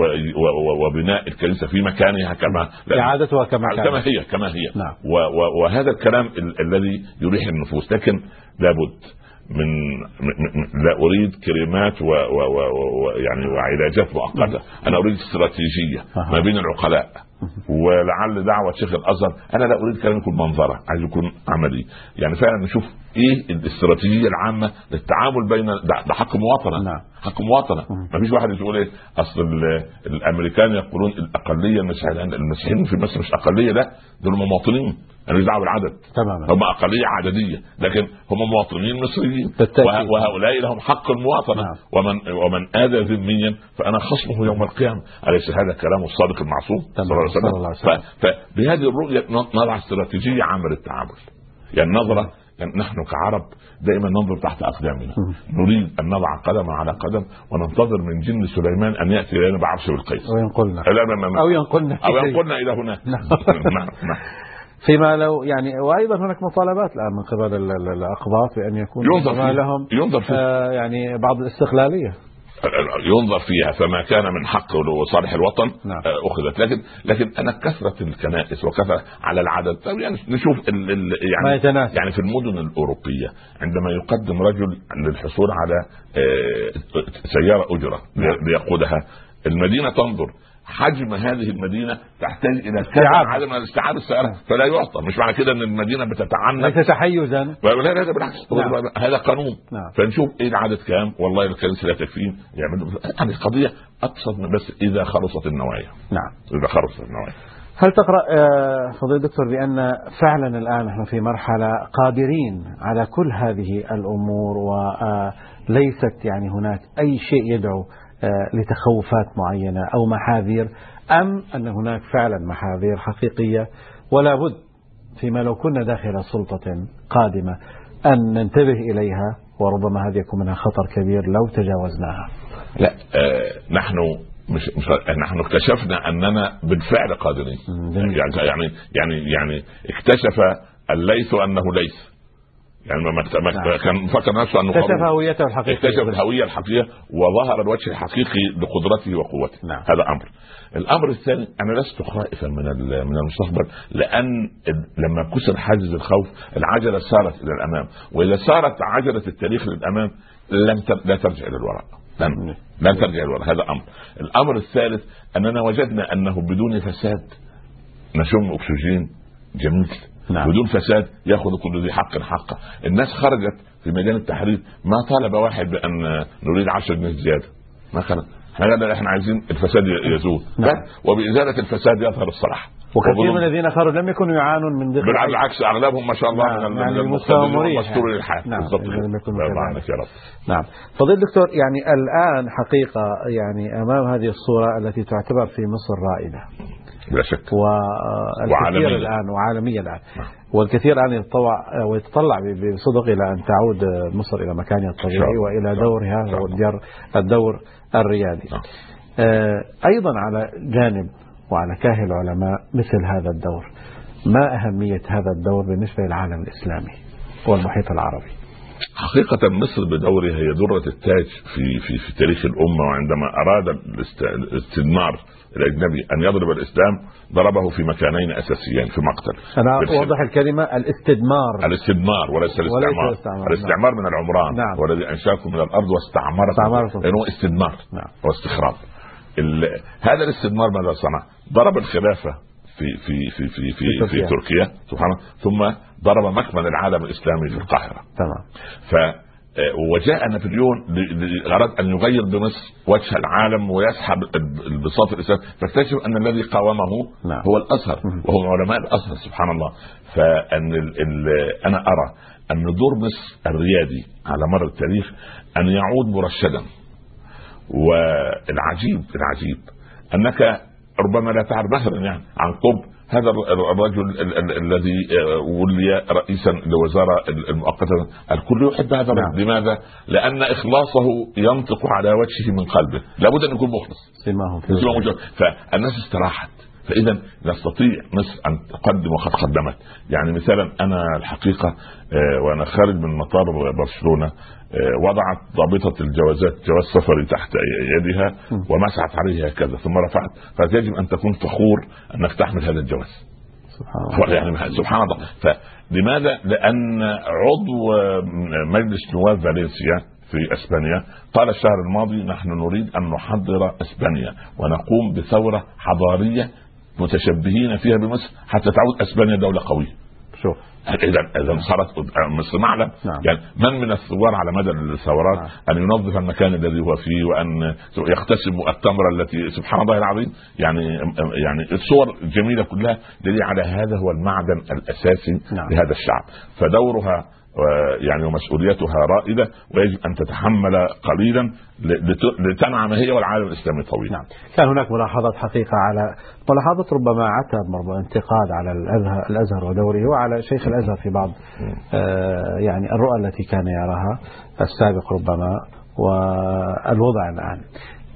وبناء الكنيسة في مكانها كما إعادتها كما كانت. كما هي كما هي. نعم. وهذا الكلام الذي يريح النفوس. لكن لابد من لا أريد كريمات و, و, و, و يعني وعلاجات مؤقته أنا أريد استراتيجية ما بين العقلاء. ولعل دعوة شيخ الأزهر. أنا لا أريد كلام يكون منظرة عايز يكون عملي. يعني فعلا نشوف إيه الاستراتيجية العامة للتعامل بين ده حق مواطنة. نعم. حق مواطنة. ما فيش واحد يقول إيه أصل الأمريكان يقولون الأقلية المسيحيه المسيحيين في مصر مش أقلية لا دول مواطنين أنا دعوه بالعدد تماما. هم أقلية عددية لكن هم مواطنين مصريين. وهؤلاء لهم حق المواطنة. نعم. ومن ومن آذى ذميا فأنا خصمه يوم القيامة. أليس هذا كلام الصادق المعصوم؟ صلى الله عليه وسلم. فبهذه الرؤية نضع استراتيجية عامة للتعامل. يعني نظرة يعني نحن كعرب دائما ننظر تحت أقدامنا. نريد أن نضع قدما على قدم وننتظر من جن سليمان أن يأتي الينا بعرش بالقيس وينقلنا أو ينقلنا. أو ينقلنا. إلى هناك. نعم. نعم فيما لو يعني وأيضا هناك مطالبات الآن من قبل الأقباط بأن يكون ينظر لهم ينظر. آه يعني بعض الاستقلالية. ينظر فيها فما كان من حق وصالح الوطن نعم. أخذت لكن لكن أنا كثرة الكنائس وكثرة على العدد يعني نشوف ال ال ما يعني يتناسب. يعني في المدن الأوروبية عندما يقدم رجل للحصول على سيارة أجرة ليقودها المدينة تنظر حجم هذه المدينة تحتاج إلى كذا عدم الاستيعاب السياره فلا يعطى. مش معنى كده إن المدينة بتتعنت ليس تحيزا لا لا بالعكس. نعم. هذا قانون. نعم. فنشوف إيه العدد كام. والله الكنيسه لا تكفين. يعملوا يعني قضية أبسط من بس إذا خلصت النوايا. نعم. إذا خلصت النوايا. هل تقرأ فضيل الدكتور بأن فعلا الآن نحن في مرحلة قادرين على كل هذه الأمور وليست يعني هناك أي شيء يدعو لتخوفات معينة أو محاذير أم أن هناك فعلا محاذير حقيقية ولا بد فيما لو كنا داخل سلطة قادمة أن ننتبه إليها وربما هذا يكون منها خطر كبير لو تجاوزناها. لا آه نحن مش, مش نحن اكتشفنا أننا بالفعل قادرين. يعني يعني يعني يعني اكتشف الليث أنه ليث. يعني ما نعم. كان فكر نفسه أنه اكتشف هويته الحقيقيه اكتشف الهوية الحقيقية وظهر الوجه الحقيقي لقدرته وقوته. نعم. هذا أمر. الأمر الثاني أنا لست خائفا من من المستقبل لأن لما كسر حاجز الخوف العجلة سارت إلى الأمام. وإذا سارت عجلة التاريخ للامام لم لا ترجع إلى الوراء. لن لن ترجع الوراء. هذا أمر. الأمر الثالث أننا وجدنا أنه بدون فساد نشم أكسجين جميل. نعم. بدون فساد يأخذ كل ذي حق حقه. الناس خرجت في ميدان التحرير ما طالب واحد بأن نريد 10 جنيه زيادة. ما خرج. إحنا إحنا عايزين الفساد يزول نعم. وبإزالة الفساد يظهر الصلاح وكثير من الذين خرجوا لم يكونوا يعانون من ضيق بالعكس أغلبهم ما شاء الله نعم. من يعني المستوى مريح مستور للحياه نعم. بالضبط. يا رب نعم فضيل الدكتور يعني الآن حقيقة يعني أمام هذه الصورة التي تعتبر في مصر رائدة بلا شك والكثير وعالمية. الآن وعالمية الآن نعم. والكثير الآن يتطوع ويتطلع بصدق إلى أن تعود مصر إلى مكانها الطبيعي شاء دورها الله. الريادي نعم. آه، أيضا على جانب وعلى كاهل العلماء مثل هذا الدور ما أهمية هذا الدور بالنسبة للعالم الإسلامي والمحيط العربي حقيقة مصر بدورها هي درة التاج في في في تاريخ الأمة وعندما أراد الاست- الأجنبي أن يضرب الإسلام ضربه في مكانين أساسيين في مقتل. أنا بالس- أوضح الكلمة الاستدمار. الاستدمار وليس الاستعمار. الاستعمار، الاستعمار من العمران. نعم. والذي أنشأكم من الأرض واستعمركم. استعمركم. لأنه استدمار نعم. واستخراج. ال... هذا الاستدمار ماذا صنع؟ ضرب الخلافة في في في في في, في في تركيا. سبحان الله. ثم ضرب مكمن العالم الإسلامي في القاهرة. تمام. ف وجاء نابليون أراد أن يغير بمصر وجه العالم ويسحب ال- البساط الإسلامي فاكتشف أن الذي قاومه نعم. هو الأزهر مم. وهم علماء الأزهر سبحان الله فأن ال ال أنا أرى أن دور مصر الريادي على مر التاريخ أن يعود مرشدا والعجيب العجيب أنك ربما لا تعرف مثلا يعني عن قب هذا الرجل الذي آه، ولي رئيسا لوزارة المؤقتة. الكل يحب هذا الرجل. نعم. لماذا؟ لأن إخلاصه ينطق على وجهه من قلبه. لابد أن يكون مخلص. سماهم فالناس استراحت. فإذا نستطيع مصر أن تقدم وقد قدمت. يعني مثلا أنا الحقيقة آه، وأنا خارج من مطار برشلونة آه، وضعت ضابطة الجوازات جواز سفري تحت يدها ومسحت عليه هكذا ثم رفعت. فيجب أن تكون فخور أنك تحمل هذا الجواز. سبحان الله. يعني سبحان الله. فلماذا؟ لأن عضو مجلس نواب فالنسيا في إسبانيا قال الشهر الماضي نحن نريد أن نحضر إسبانيا ونقوم بثورة حضارية متشبهين فيها بمصر حتى تعود أسبانيا دولة قوية شوف إذا إذا صارت مصر معلم نعم. يعني من من الثوار على مدى الثورات نعم. أن ينظف المكان الذي هو فيه وأن يقتسم التمره التي سبحان الله العظيم يعني يعني الصور جميله كلها دليل على هذا هو المعدن الأساسي نعم. لهذا الشعب فدورها يعني ومسؤوليتها رائدة ويجب أن تتحمل قليلا لتنعم هي والعالم الإسلامي طويلا. نعم. كان هناك ملاحظات حقيقة على ملاحظات ربما عتب انتقاد على الازهر الأزهر ودوره وعلى شيخ الأزهر في بعض آه يعني الرؤى التي كان يراها السابق ربما والوضع الآن.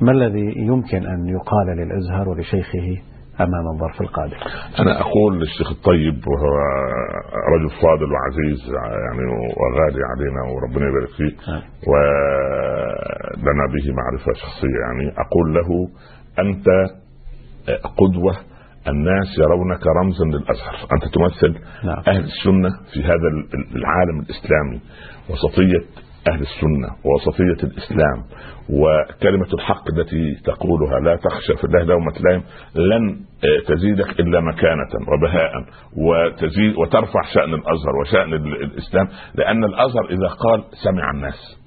ما الذي يمكن أن يقال للأزهر ولشيخه أمام الظرف القادم. أنا أقول للشيخ الطيب وهو رجل فاضل وعزيز يعني وغالي علينا وربنا يبارك فيه نعم. ولنا به معرفة شخصية يعني أقول له أنت قدوة الناس يرونك رمزا للأزهر، أنت تمثل نعم. أهل السنة في هذا العالم الإسلامي وسطية أهل السنة ووسطيه الإسلام وكلمة الحق التي تقولها لا تخشى في الله لومه لائم لن آه، تزيدك إلا مكانة وبهاء وتزيد وترفع شأن الأزهر وشأن الإسلام لأن الأزهر إذا قال سمع الناس.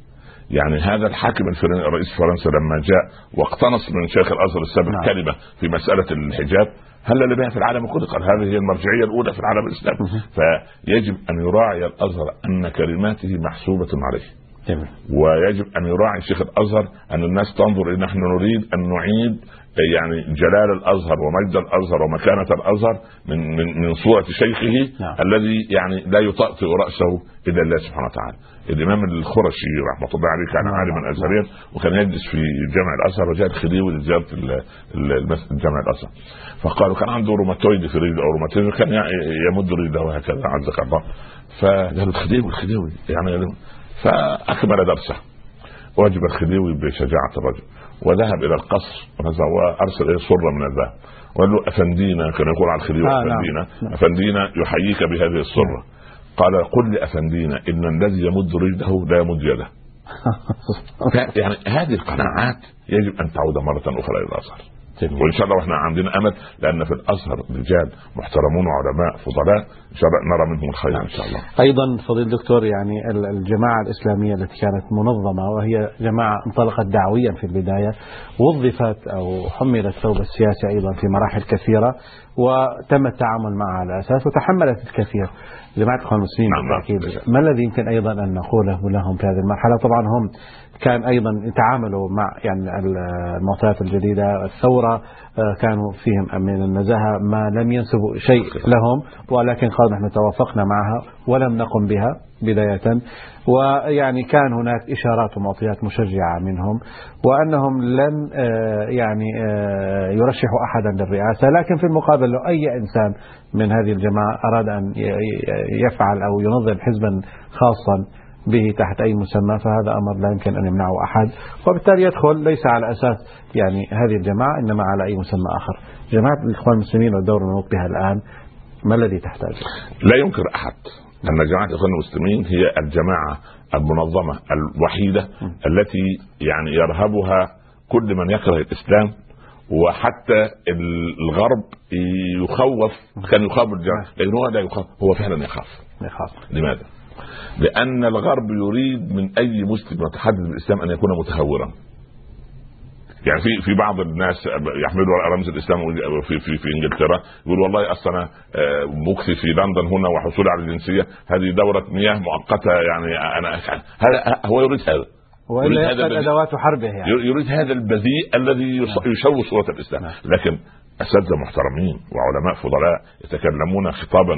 يعني هذا الحاكم الفرنسي رئيس فرنسا لما جاء واقتنص من شيخ الأزهر السابق نعم. كلمة في مسألة الحجاب هل بها في العالم كله؟ قال هذه هي المرجعية الأولى في العالم الاسلامي فيجب أن يراعي الأزهر أن كلماته محسوبة عليه. جميل. ويجب أن يراعي شيخ الأزهر أن الناس تنظر ان نحن نريد أن نعيد يعني جلال الأزهر ومجد الأزهر ومكانة الأزهر من من من صورة شيخه نعم. الذي يعني لا يطأطئ رأسه الا الله سبحانه وتعالى. الإمام الخرشي رحمة الله عليه كان نعم. عالما أزهريا وكان يجلس في جامع الأزهر وجاء الخديوي لزيارة المسجد جامع الأزهر. فقالوا كان عنده روماتويد في رجله أو روماتيزم كان يمد رجله هكذا عزك الله. فقالوا الخديوي الخديوي يعني فأكمل درسه. واجب الخديوي بشجاعة الرجل. وذهب إلى القصر وأرسل إليه صرة من الذهب وقال له أفندينا كان يقول على الخديوي آه نعم. أفندينا نعم. أفندينا يحييك بهذه الصرة قال قل لأفندينا إن الذي يمد رجله لا يمد يده. يعني هذه القناعات يجب أن تعود مرة أخرى إلى وإن شاء الله وإحنا عندنا أمل لأن في الأزهر رجال محترمون وعلماء فضلاء إن شاء الله نرى منهم الخير إن شاء الله. أيضا فضيل الدكتور يعني الجماعة الإسلامية التي كانت منظمة وهي جماعة انطلقت دعويا في البداية وظفت أو حملت ثوب السياسة أيضا في مراحل كثيرة وتم التعامل معها على أساس وتحملت الكثير. جماعة الاخوان المسلمين نعم, نعم. بالتأكيد ما الذي يمكن أيضا أن نقوله لهم في هذه المرحلة؟ طبعا هم كان أيضا يتعاملوا مع يعني المعطيات الجديدة الثورة آه، كانوا فيهم من النزاهة ما لم ينسبوا شيء لهم ولكن قالوا نحن توافقنا معها ولم نقم بها بداية. ويعني كان هناك إشارات ومعطيات مشجعة منهم وأنهم لن آه، يعني آه، يرشحوا احدا للرئاسة. لكن في المقابل لو أي إنسان من هذه الجماعة أراد أن يفعل أو ينظم حزبا خاصا به تحت أي مسمى فهذا أمر لا يمكن أن يمنعه أحد. وبالتالي يدخل ليس على أساس يعني هذه الجماعة إنما على أي مسمى آخر. جماعة الإخوان المسلمين والدور المنوط بها الآن ما الذي تحتاج لا ينكر أحد أن جماعة الإخوان المسلمين هي الجماعة المنظمة الوحيدة التي يعني يرهبها كل من يكره الإسلام وحتى الغرب يخوف كان يخاف الجماعة. لكن هو لا يخاف هو فعلا يخاف. يخاف. لماذا؟ لأن الغرب يريد من أي مسلم يتحدث بالإسلام أن يكون متهورا. يعني في في بعض الناس يحملوا رمز الإسلام في في في إنجلترا يقول والله اصل أنا آه، مكثي في لندن هنا وحصولي على الجنسية هذه دورة مياه مؤقتة يعني أنا هذا هو يريد هذا. والا يريد أدوات حربه يعني. يريد هذا البذيء الذي نعم. يشوه صورة الإسلام. نعم. لكن أساتذة محترمين وعلماء فضلاء يتكلمون خطابا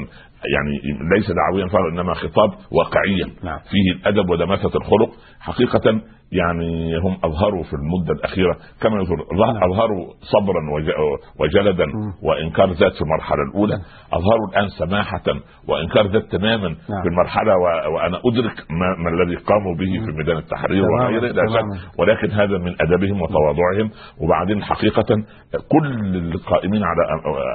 يعني ليس دعويا فقط إنما خطاب واقعيا نعم. فيه الأدب ودماثة الخلق حقيقه يعني هم أظهروا في المدة الأخيرة كما يقول نعم. أظهروا صبرا وج- وجلدا. وإنكار ذات في المرحلة الأولى نعم. أظهروا الآن سماحة وإنكار ذات تماما نعم. في المرحلة. وأنا أدرك ما, ما الذي قاموا به في ميدان التحرير وغيره لا تماما. شك ولكن هذا من أدبهم وتواضعهم وبعدين حقيقة كل القائمين على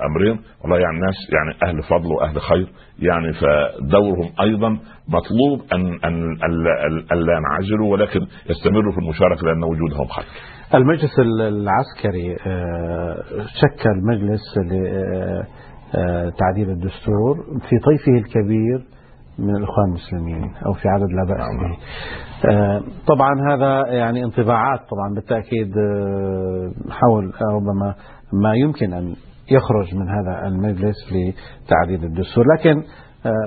امرهم والله يعني الناس يعني أهل فضل وأهل خير يعني فدورهم أيضا مطلوب ان أن الا ينعزلوا ولكن يستمروا في المشاركة لأن وجودهم خير. المجلس العسكري آه، شكل مجلس لتعديل الدستور في طيفه الكبير من الإخوان المسلمين أو في عدد لا بأس نعم. به. آه، طبعا هذا يعني انطباعات طبعا بالتأكيد آه، حول ربما ما يمكن أن يخرج من هذا المجلس لتعديل الدستور، لكن آه،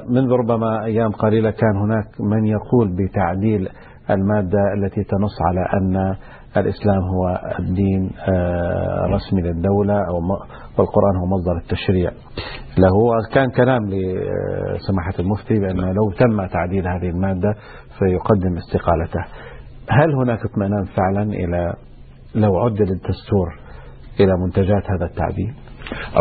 منذ ربما أيام قليلة كان هناك من يقول بتعديل المادة التي تنص على أن الإسلام هو الدين آه، رسمي م- والقرآن هو مصدر التشريع له وكان كلام لسماحه المفتي بانه لو تم تعديل هذه المادة فيقدم استقالته. هل هناك اطمئنان فعلا إلى لو عدل الدستور إلى منتجات هذا التعديل؟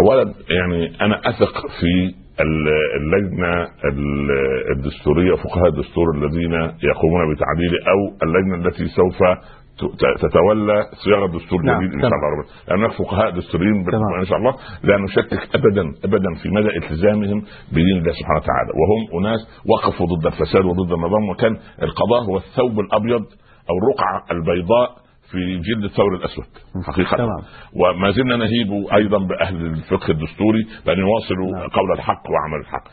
اولا يعني أنا أثق في اللجنة ال- الدستورية فقهاء الدستور الذين يقومون بتعديله أو اللجنة التي سوف تتولى صياغة دستور نعم، جديد إن شاء. الله لأن فقهاء دستوريين. إن شاء الله لا نشكك ابدا ابدا في مدى التزامهم بدين الله سبحانه وتعالى وهم أناس وقفوا ضد الفساد وضد النظام وكان القضاء هو الثوب الأبيض أو الرقعة البيضاء في جلد الثور الأسود حقيقة تمام. وما زلنا نهيب أيضا بأهل الفقه الدستوري بان يواصلوا نعم. قول الحق وعمل الحق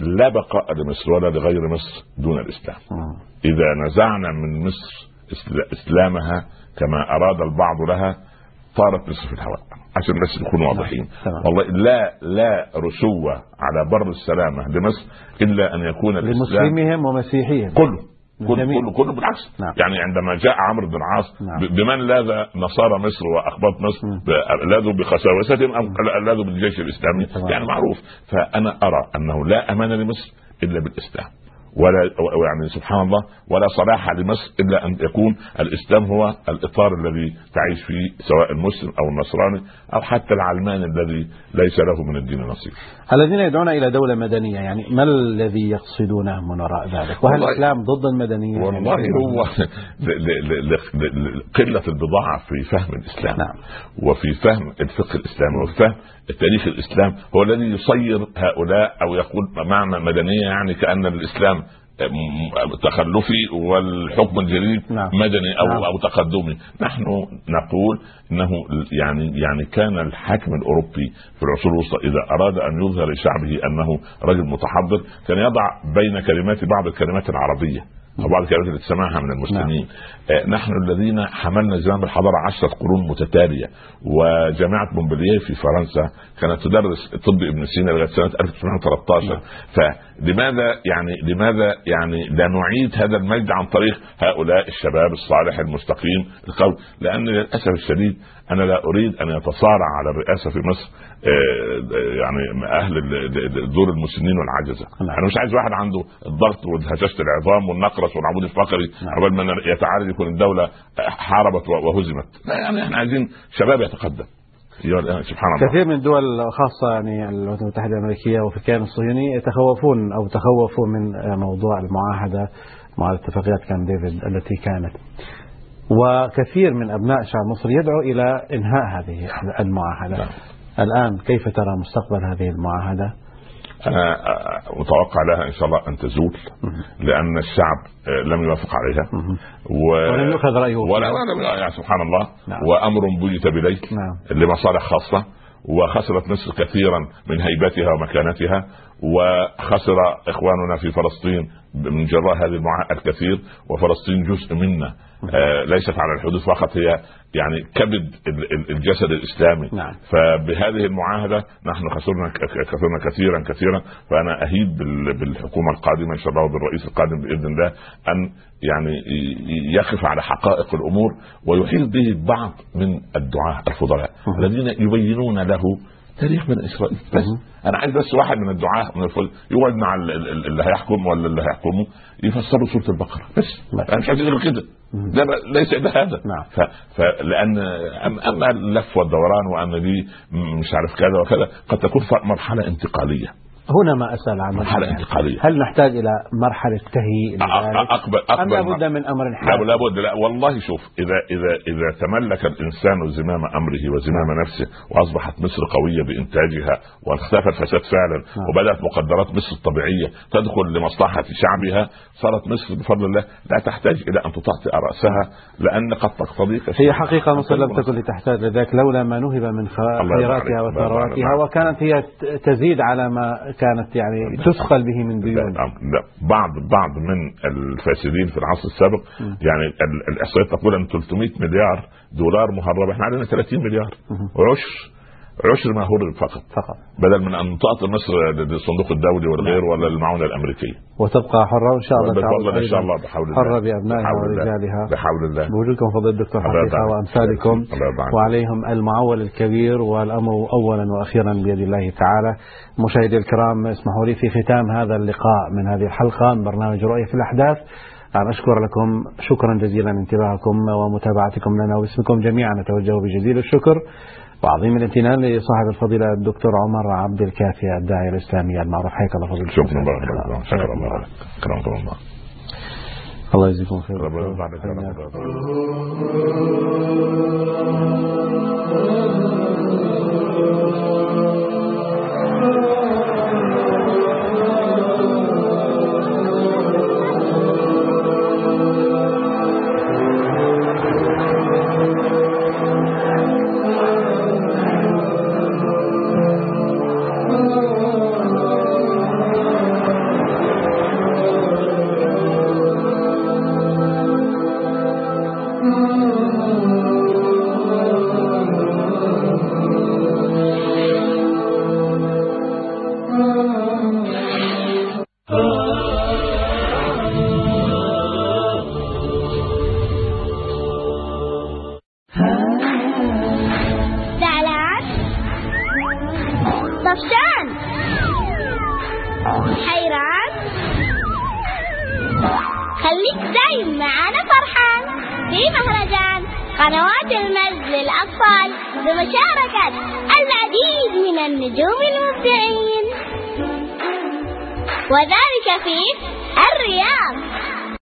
لا بقاء لمصر ولا لغير مصر دون الإسلام مم. إذا نزعنا من مصر إسلامها كما أراد البعض لها طارت مصر في الهواء عشان بس نكون واضحين تمام. والله لا لا رسوة على بر السلامة لمصر إلا أن يكون الإسلام لمسلمهم ومسيحيهم كله كله. كله كله بالعكس نعم. يعني عندما جاء عمرو بن العاص نعم. بمن لاذ نصارى مصر واقباط مصر لاذوا بخساوستهم ام لاذوا بالجيش الإسلامي تمام. يعني معروف فأنا أرى أنه لا أمان لمصر إلا بالإسلام ولا يعني سبحان الله ولا صلاح لمصر إلا أن يكون الإسلام هو الإطار الذي تعيش فيه سواء المسلم أو النصراني أو حتى العلماني الذي ليس له من الدين نصيب. الذين يدعون إلى دولة مدنية يعني ما الذي يقصدونه من وراء ذلك؟ وهل الإسلام ضد المدنيه؟ والله يعني هو قلة البضاعة في فهم الإسلام نعم. وفي فهم الفقه الإسلامي وفي فهم تاريخ الإسلام هو الذي يصير هؤلاء أو يقول معنى مدنية يعني كأن الإسلام تخلفي والحكم الجديد نعم. مدني أو نعم. أو تقدمي نحن نقول إنه يعني يعني كان الحاكم الأوروبي في العصور الوسطى إذا أراد أن يظهر لشعبه أنه رجل متحضر كان يضع بين كلمات بعض الكلمات العربية أو بعض الكلمات اللي تسمعها من المسلمين. آه، نحن الذين حملنا زمام الحضاره عشرة قرون متتالية وجامعة مونبلييه في فرنسا كانت تدرس طب ابن سينا لغاية سنة 1913 نعم. فلماذا يعني لماذا يعني لا نعيد هذا المجد عن طريق هؤلاء الشباب الصالح المستقيم القول لأن للأسف الشديد أنا لا أريد أن يتصارع على الرئاسة في مصر يعني أهل ال- ال- دور المسنين والعجزه نعم. أنا مش عايز واحد عنده الضغط والهشاشه العظام والنقرس والعمود الفقري نعم. قبل ما يتعالج يكون الدولة حاربت وهزمت لا يعني إحنا عايزين شباب يتقدم سبحان الله كثير من الدول خاصة يعني الولايات المتحدة الأمريكية وفي الكيان الصهيوني يتخوفون أو تخوفوا من موضوع المعاهدة مع اتفاقيات كامب ديفيد التي كانت وكثير من أبناء شعب مصر يدعو إلى إنهاء هذه المعاهدة نعم. الآن كيف ترى مستقبل هذه المعاهدة؟ أنا آه، متوقع لها إن شاء الله أن تزول لأن الشعب لم يوافق عليها و... ولم يؤخذ رأيه ولا يعني سبحان الله نعم. وأمر بيت بليل نعم. لمصالح خاصة وخسرت مصر كثيرا من هيبتها ومكانتها وخسر إخواننا في فلسطين من جراء هذه المعاهده الكثير وفلسطين جزء منا آه ليست على الحدود فقط هي يعني كبد الجسد الإسلامي. نعم. فبهذه المعاهدة نحن خسرنا خسرنا كثيرا كثيرا فأنا أهيب بالحكومة القادمة إن شاء الله وبالرئيس القادم بإذن الله أن يعني يقف على حقائق الأمور ويحيط به بعض من الدعاة الفضلاء الذين يبينون له تاريخ من إسرائيل. بس أنا عايز بس واحد من الدعاة من الفل يقعد مع اللي هيحكم ولا اللي هيحكمه يفسر سورة البقرة. بس. أنا مش عايز غير كده. ده ليس الا هذا. نعم. فلان اما اللف والدوران وان دي مش عارف كذا وكذا. قد تكون مرحلة انتقالية. هنا ما أسأل عن مرحلة انتقالية. هل نحتاج إلى مرحلة تهيئ اقبل اقبل أم لابد من أمر حاد؟ لا لابد لا والله شوف اذا اذا إذا تملك الإنسان زمام أمره وزمام نفسه وأصبحت مصر قوية بإنتاجها واختفى الفساد فعلا نعم. وبدأت مقدرات مصر الطبيعيه تدخل لمصلحة شعبها صارت مصر بفضل الله لا تحتاج إلى أن تطأطئ رأسها لأن قد تقتضيك هي حقيقة مصر لم تكن لتحتاج لذلك لولا ما نهب من خيراتها وثرواتها وكانت هي تزيد على ما كانت يعني تثقل به من ديون. لا. بعض بعض من الفاسدين في العصر السابق يعني الإحصائيات تقول إن 300 مليار دولار مهرب إحنا عندنا 30 مليار. وعشر عشر ما هرب فقط. فقط. بدل من أن تعطي مصر للصندوق الدولي والغير نعم. ولا المعونة الأمريكية. وتبقى حرة وان شاء الله إن شاء الله بحول الله. حره بابنائها ورجالها. بحول الله. بوجودكم فضيلة الدكتور حقيقه وأمثالكم. وعليهم المعول الكبير والأمر اولا وأخيرا بيد الله تعالى. مشاهدي الكرام اسمحوا لي في ختام هذا اللقاء من هذه الحلقة من برنامج رؤية في الأحداث. أن أشكر لكم. شكرا جزيلا انتباهكم ومتابعتكم لنا وباسمكم جميعا. نتوجه بجزيل الشكر. وعظيم الامتنان لصاحب الفضيلة الدكتور عمر عبد الكافي الداعية الإسلامي المعروف. حياك الله فضيلة شكرا الله شكرا الله كرمكم الله الله يجزيكم خير. وذلك في الرياض